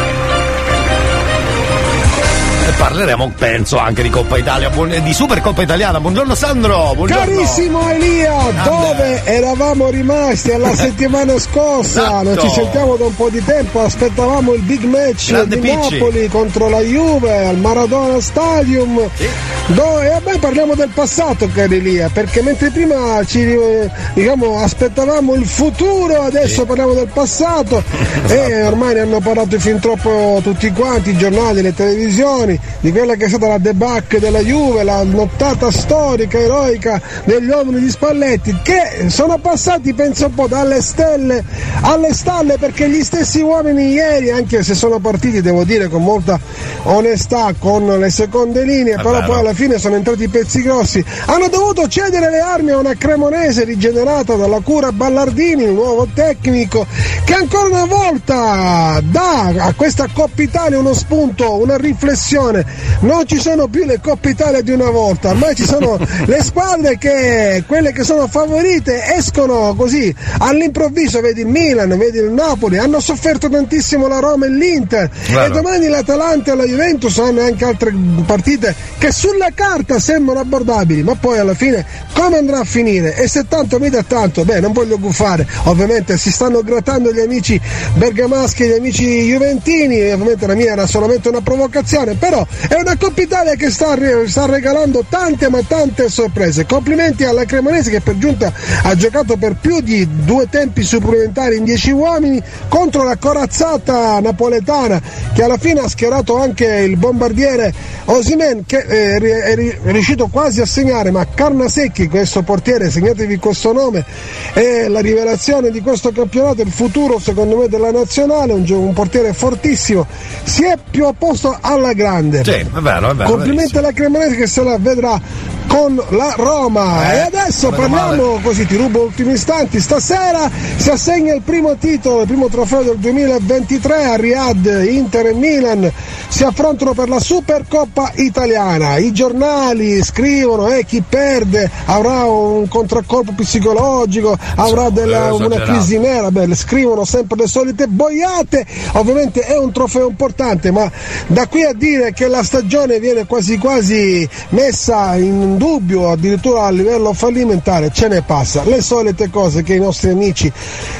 E parleremo, penso, anche di Coppa Italia, di Supercoppa Italiana. Buongiorno Sandro, buongiorno. Carissimo Elia, dove eravamo rimasti alla settimana scorsa? Non ci Esatto. sentiamo da un po' di tempo, aspettavamo il big match Grande di Picci. Napoli contro la Juve al Maradona Stadium. Do- e vabbè parliamo del passato cari Elia, perché mentre prima ci eh, diciamo, aspettavamo il futuro, adesso parliamo del passato e ormai ne hanno parlato fin troppo tutti quanti, i giornali, le televisioni, di quella che è stata la debacle della Juve, la nottata storica, eroica degli uomini di Spalletti, che sono passati penso un po' dalle stelle alle stalle perché gli stessi uomini ieri, anche se sono partiti devo dire con molta onestà, con le seconde linee, però vero. poi alla fine sono entrati i pezzi grossi, hanno dovuto cedere le armi a una cremonese rigenerata dalla cura Ballardini, un nuovo tecnico, che ancora una volta dà a questa Coppa Italia uno spunto, una riflessione attenzione, non ci sono più le Coppe Italia di una volta, ormai ci sono le squadre che, quelle che sono favorite, escono così all'improvviso, vedi il Milan, vedi il Napoli, hanno sofferto tantissimo la Roma e l'Inter Vero. e domani l'Atalanta e la Juventus hanno anche altre partite che sulla carta sembrano abbordabili, ma poi alla fine come andrà a finire? E se tanto mi dà tanto, beh non voglio guffare, ovviamente si stanno grattando gli amici bergamaschi e gli amici juventini, ovviamente la mia era solamente una provocazione, però è una Coppa Italia che sta, sta regalando tante ma tante sorprese. Complimenti alla Cremonese che per giunta ha giocato per più di due tempi supplementari in dieci uomini contro la corazzata napoletana che alla fine ha schierato anche il bombardiere Osimen che eh, è ri- è riuscito quasi a segnare, ma Carnasecchi, questo portiere, segnatevi questo nome, è la rivelazione di questo campionato, il futuro secondo me della nazionale, un, un portiere fortissimo, si è più opposto alla grande. Sì, è vero, è vero. Complimenti alla Cremonese che se la vedrà con la Roma. Eh, e adesso parliamo, così ti rubo ultimi istanti, stasera si assegna il primo titolo, il primo trofeo del 2023 a Riyadh, Inter e Milan si affrontano per la Supercoppa italiana. I giornali scrivono eh, chi perde avrà un contraccolpo psicologico, avrà della- eh, una crisi nera, beh, scrivono sempre le solite boiate, ovviamente è un trofeo importante, ma da qui a dire che la stagione viene quasi quasi messa in dubbio, addirittura a livello fallimentare, ce ne passa. Le solite cose che i nostri amici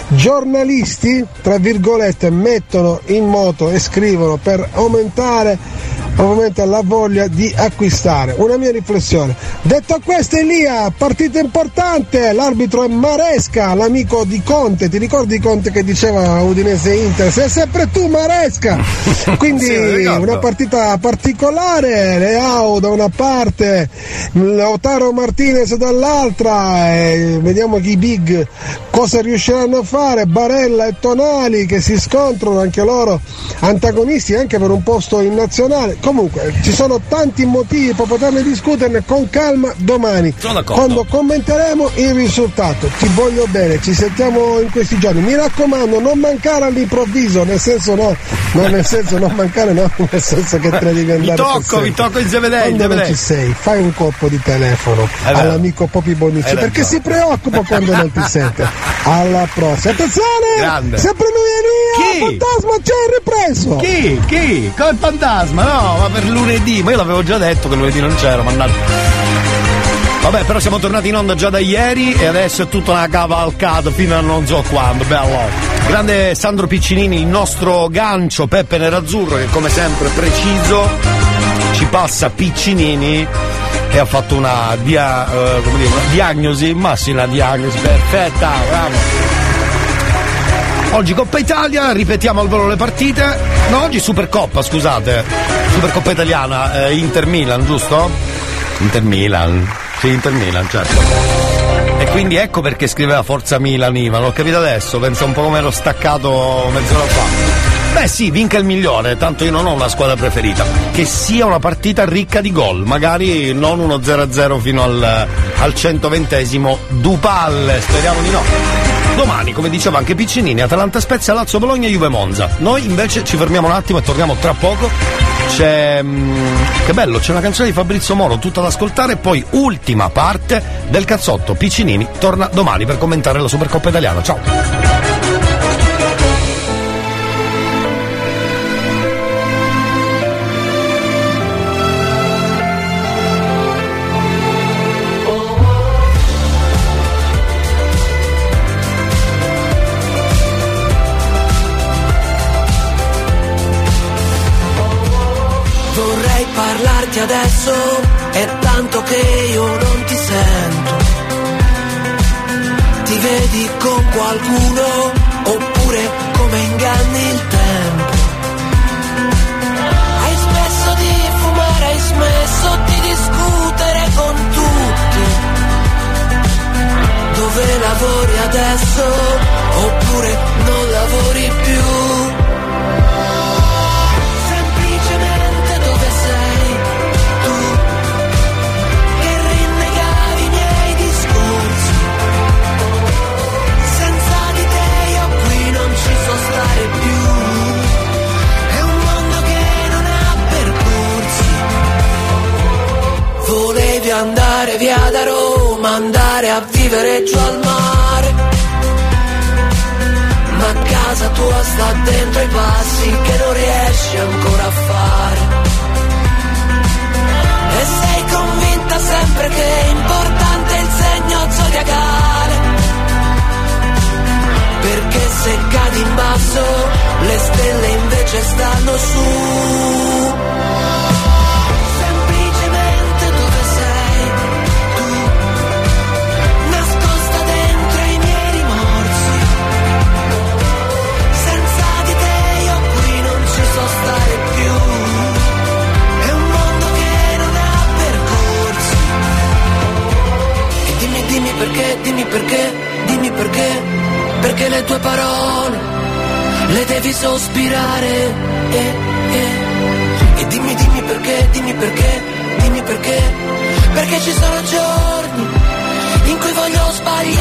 giornalisti, tra virgolette, mettono in moto e scrivono per aumentare ovviamente la voglia di acquistare. Una mia riflessione. Detto questo Elia, partita importante, l'arbitro è Maresca, l'amico di Conte, ti ricordi Conte che diceva Udinese Inter? Sei sempre tu Maresca! Quindi Sì, una partita particolare, Leao da una parte, Lautaro Martinez dall'altra, e vediamo chi big cosa riusciranno a fare, Barella e Tonali che si scontrano anche loro antagonisti anche per un posto in nazionale. Comunque ci sono tanti motivi per poterne discuterne con calma domani quando commenteremo il risultato. Ti voglio bene, ci sentiamo in questi giorni. Mi raccomando, non mancare all'improvviso, nel senso no, non nel senso non mancare, no, nel senso che te ne devi Vi andare. per tocco, vi tocco insieme dei, Quando non ci sei, fai un colpo di telefono È all'amico Popi Bonucci Hai perché si preoccupa quando non ti sente. Alla prossima. Attenzione! Grande. Sempre lui lì, il fantasma ci ha ripreso! Chi? Chi? Come il fantasma? No, ma per lunedì, ma io l'avevo già detto che lunedì non c'ero, mannaggia. Vabbè, però siamo tornati in onda già da ieri e adesso è tutta una cavalcata fino a non so quando. Bello. Grande Sandro Piccinini, il nostro gancio Peppe Nerazzurro che come sempre preciso ci passa Piccinini e ha fatto una, dia- eh, dire, una diagnosi, ma sì una diagnosi perfetta, bravo. Oggi Coppa Italia, ripetiamo al volo le partite. No, oggi Supercoppa, scusate. Supercoppa italiana, eh, Inter Milan, giusto? Inter Milan. Sì, Inter Milan, certo. E quindi ecco perché scriveva Forza Milan Ivan, l'ho capito adesso, pensa un po' come ero staccato mezz'ora fa. Beh sì, vinca il migliore, tanto io non ho una squadra preferita. Che sia una partita ricca di gol, magari non uno 0-0 fino al, al 120esimo Dupal, speriamo di no. Domani, come diceva anche Piccinini, Atalanta Spezia, Lazio Bologna, Juve Monza. Noi invece ci fermiamo un attimo e torniamo tra poco. C'è. mm, che bello, c'è una canzone di Fabrizio Moro tutta da ascoltare. e Poi, ultima parte del cazzotto. Piccinini torna domani per commentare la Supercoppa italiana. Ciao! Parlarti adesso, è tanto che io non ti sento. Ti vedi con qualcuno oppure come inganni il tempo. Hai smesso di fumare, hai smesso di discutere con tutti. Dove lavori adesso oppure non lavori più? vivere giù al mare. Ma casa tua sta dentro i passi che non riesci ancora a fare. E sei convinta sempre che è importante il segno zodiacale. Perché se cadi in basso le stelle invece stanno su. perché, dimmi perché, dimmi perché, perché le tue parole le devi sospirare. Eh, eh. E dimmi, dimmi perché, dimmi perché, dimmi perché, perché ci sono giorni in cui voglio sbagliare.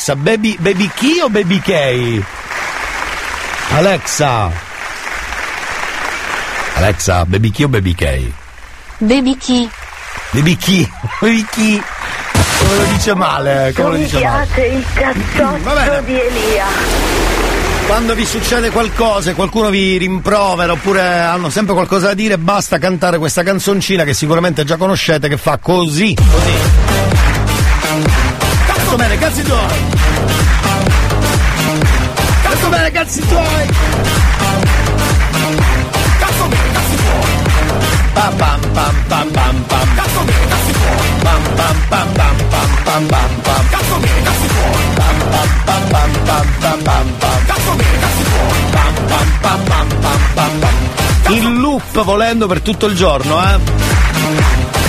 Alexa. Baby, baby Key o Baby K? Alexa. Alexa, Baby Key o Baby K? Baby Key. Baby Key. Baby Key. Come lo dice male? Come lo Mi dice male? piace il cazzotto di Elia. Quando vi succede qualcosa e qualcuno vi rimprovera oppure hanno sempre qualcosa da dire, basta cantare questa canzoncina che sicuramente già conoscete che fa così. Così. Cazzo bene, cazzi tuoi! Cazzo bene, cazzi tuoi! Cazzo bene, cazzi tuoi! Pam pam pam pam pam pam Cazzo bene, cazzi tuoi! Pam pam pam pam pam pam pam pam Cazzo bene, cazzi tuoi! Pam pam pam pam pam pam pam pam Cazzo bene, cazzi tuoi! Pam pam pam pam pam pam pam In loop volendo per tutto il giorno, eh!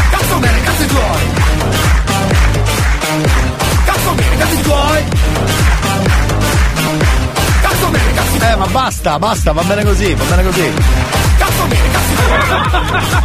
Cazzo bene, cazzi tuoi! Cazzo bene, cazzi tuoi! Cazzo bene, cazzi tuoi! Eh, ma basta, basta, va bene così, va bene così. Cazzo bene, cazzi tuoi!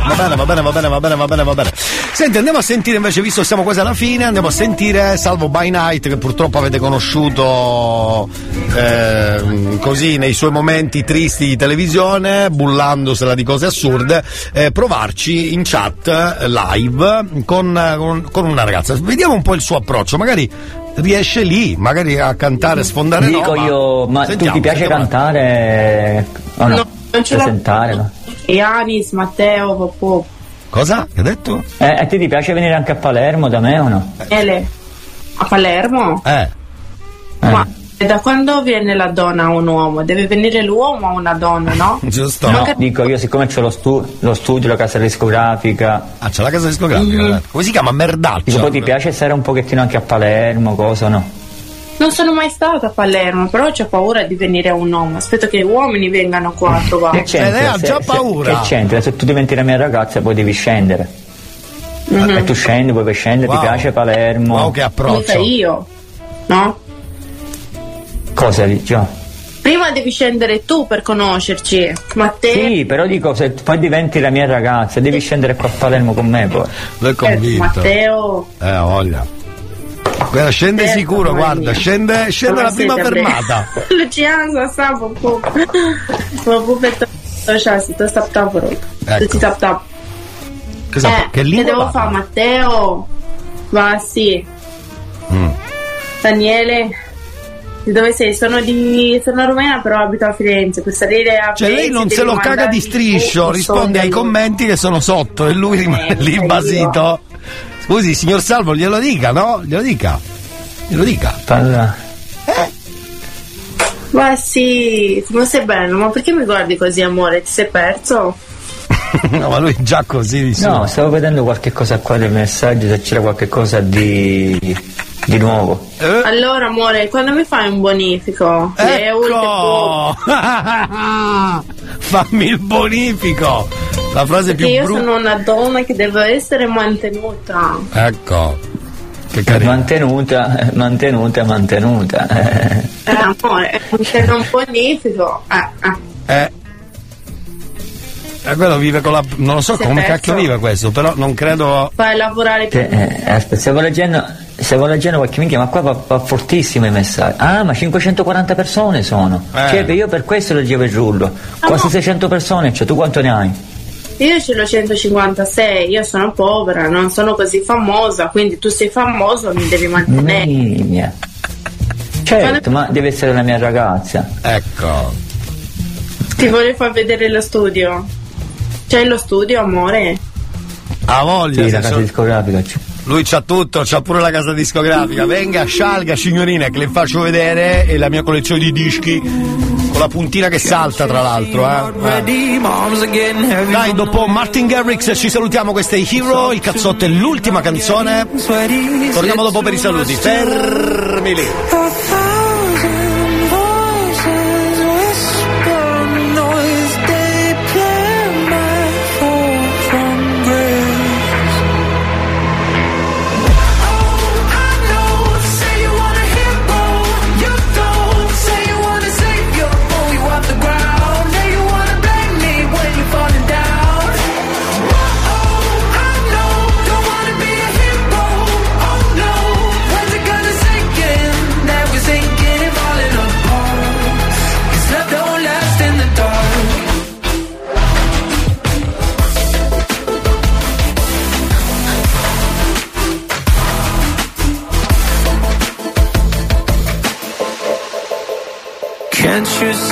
Va bene, va bene, va bene, va bene, va bene, va bene. Senti, andiamo a sentire invece, visto che siamo quasi alla fine, andiamo a sentire Salvo by Night, che purtroppo avete conosciuto ehm, così nei suoi momenti tristi di televisione, bullandosela di cose assurde, eh, provarci in chat eh, live con, con- con una ragazza. Vediamo un po' il suo approccio, magari riesce lì, magari a cantare, sfondare Dico no, io, ma Sentiamo, tu ti piace sentiamo. cantare o no? No, non ce l'ho. Presentare, no? Ianis, Matteo, Popò. Cosa? Che hai detto? Eh, a te ti piace venire anche a Palermo da me o no? Ele. A Palermo? Eh. Ma da quando viene la donna a un uomo? Deve venire l'uomo a una donna, no? Giusto. No, dico io, siccome c'ho lo, stu- lo studio, la casa discografica. Ah, c'è la casa discografica? Mm. Come si chiama? Merdaccio. Dico, poi ti piace stare un pochettino anche a Palermo, cosa no? Non sono mai stata a Palermo, però ho paura di venire a un uomo. Aspetto che uomini vengano qua a trovare. Che c'entra? Se- se- Che c'entra? Se tu diventi la mia ragazza poi devi scendere. Mhm. E tu scendi, poi per scendere, Wow. ti piace Palermo. Wow, che Mica io, no? Cosa dici? Prima devi scendere tu per conoscerci. Matteo. Sì, però dico, se poi diventi la mia ragazza, devi scendere qua a Palermo con me poi. L'ho convinto. Matteo. Eh, voglia. Guarda, scende Certo, sicuro, guarda, mio. scende, scende la prima fermata. Luciano, sa po. Ma pupetto așa, si to stap tap, vă rog. Ecco. Să-ți tap tap. Cosa, Eh, che che lingua devo parla? fare, Matteo? Va, sì. Mm. Daniele? Dove sei? Sono di sono rumena però abito a Firenze. Per salire a Cioè lei Firenze non se lo caga di striscio, risponde ai commenti che sono sotto e lui rimane lì io. basito. Scusi, signor Salvo, glielo dica, no? Glielo dica. Glielo dica. Parla. Ma sì, ma sei bello, ma perché mi guardi così amore? Ti sei perso? no, ma lui è già così di suo. No, stavo vedendo qualche cosa qua dei messaggi, se c'era qualche cosa di, di nuovo. Eh? Allora amore, quando mi fai un bonifico? Ecco! Fammi il bonifico! La frase Perché più io brutta. sono una donna che deve essere mantenuta. Ecco. Che carino. Mantenuta, mantenuta, mantenuta. eh. Amore, se non bonifico. Eh, eh. Eh. Eh, quello vive con la. Non lo so Sei come cacchio vive questo, però non credo. Fai lavorare più. Che, eh, aspetta, stavo leggendo, stavo leggendo qualche minchia, ma qua va, va fortissimo i messaggi. Ah, ma 540 persone sono. Eh. Cioè, io per questo leggevo il rullo. Quasi 600 persone, cioè tu quanto ne hai? Io ce l'ho 156, io sono povera, non sono così famosa, quindi tu sei famoso, mi devi mantenere. Migna. Certo, ma deve essere la mia ragazza. Ecco. Ti voglio far vedere lo studio. C'è lo studio, amore? Ha voglia. Sì, la casa so- discografica. Lui c'ha tutto, c'ha pure la casa discografica. Venga, scialga, signorina, che le faccio vedere. E la mia collezione di dischi. Con la puntina che salta, tra l'altro. Eh. Eh. Dai, dopo Martin Garrix ci salutiamo. Questo è Hero. Il cazzotto è l'ultima canzone. Torniamo dopo per i saluti. Fermi lì.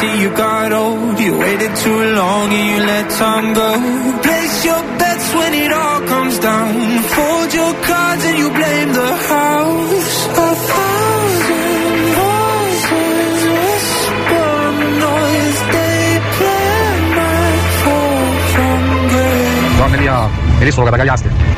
See you got old? You waited too long and you let time go. Place your bets when it all comes down. Fold your cards and you blame the house. A thousand voices whisper noise. They plan my fall from grace. Donne via, e solo che da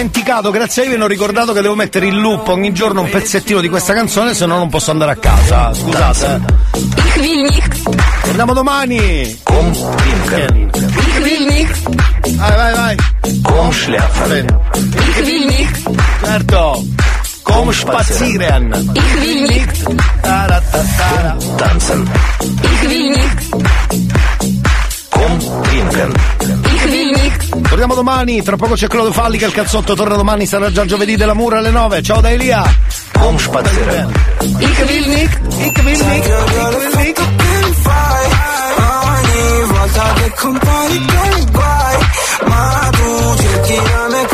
dimenticato, grazie a mi hanno ricordato che devo mettere in loop ogni giorno un pezzettino di questa canzone, se no non posso andare a casa. Scusate. Torniamo domani. Vai, vai, vai. Con Schläfer. Certo. Come spazieren. Taratatara. Tanzen. Con Remix. Torniamo domani, tra poco c'è Claudio Falli che il cazzotto torna domani, sarà già giovedì della Mura alle 9. Ciao da Elia. Home Spaziere. Ich will nicht, ich will nicht, ich will nicht. Ogni volta che compari che vai, ma tu cerchi la mia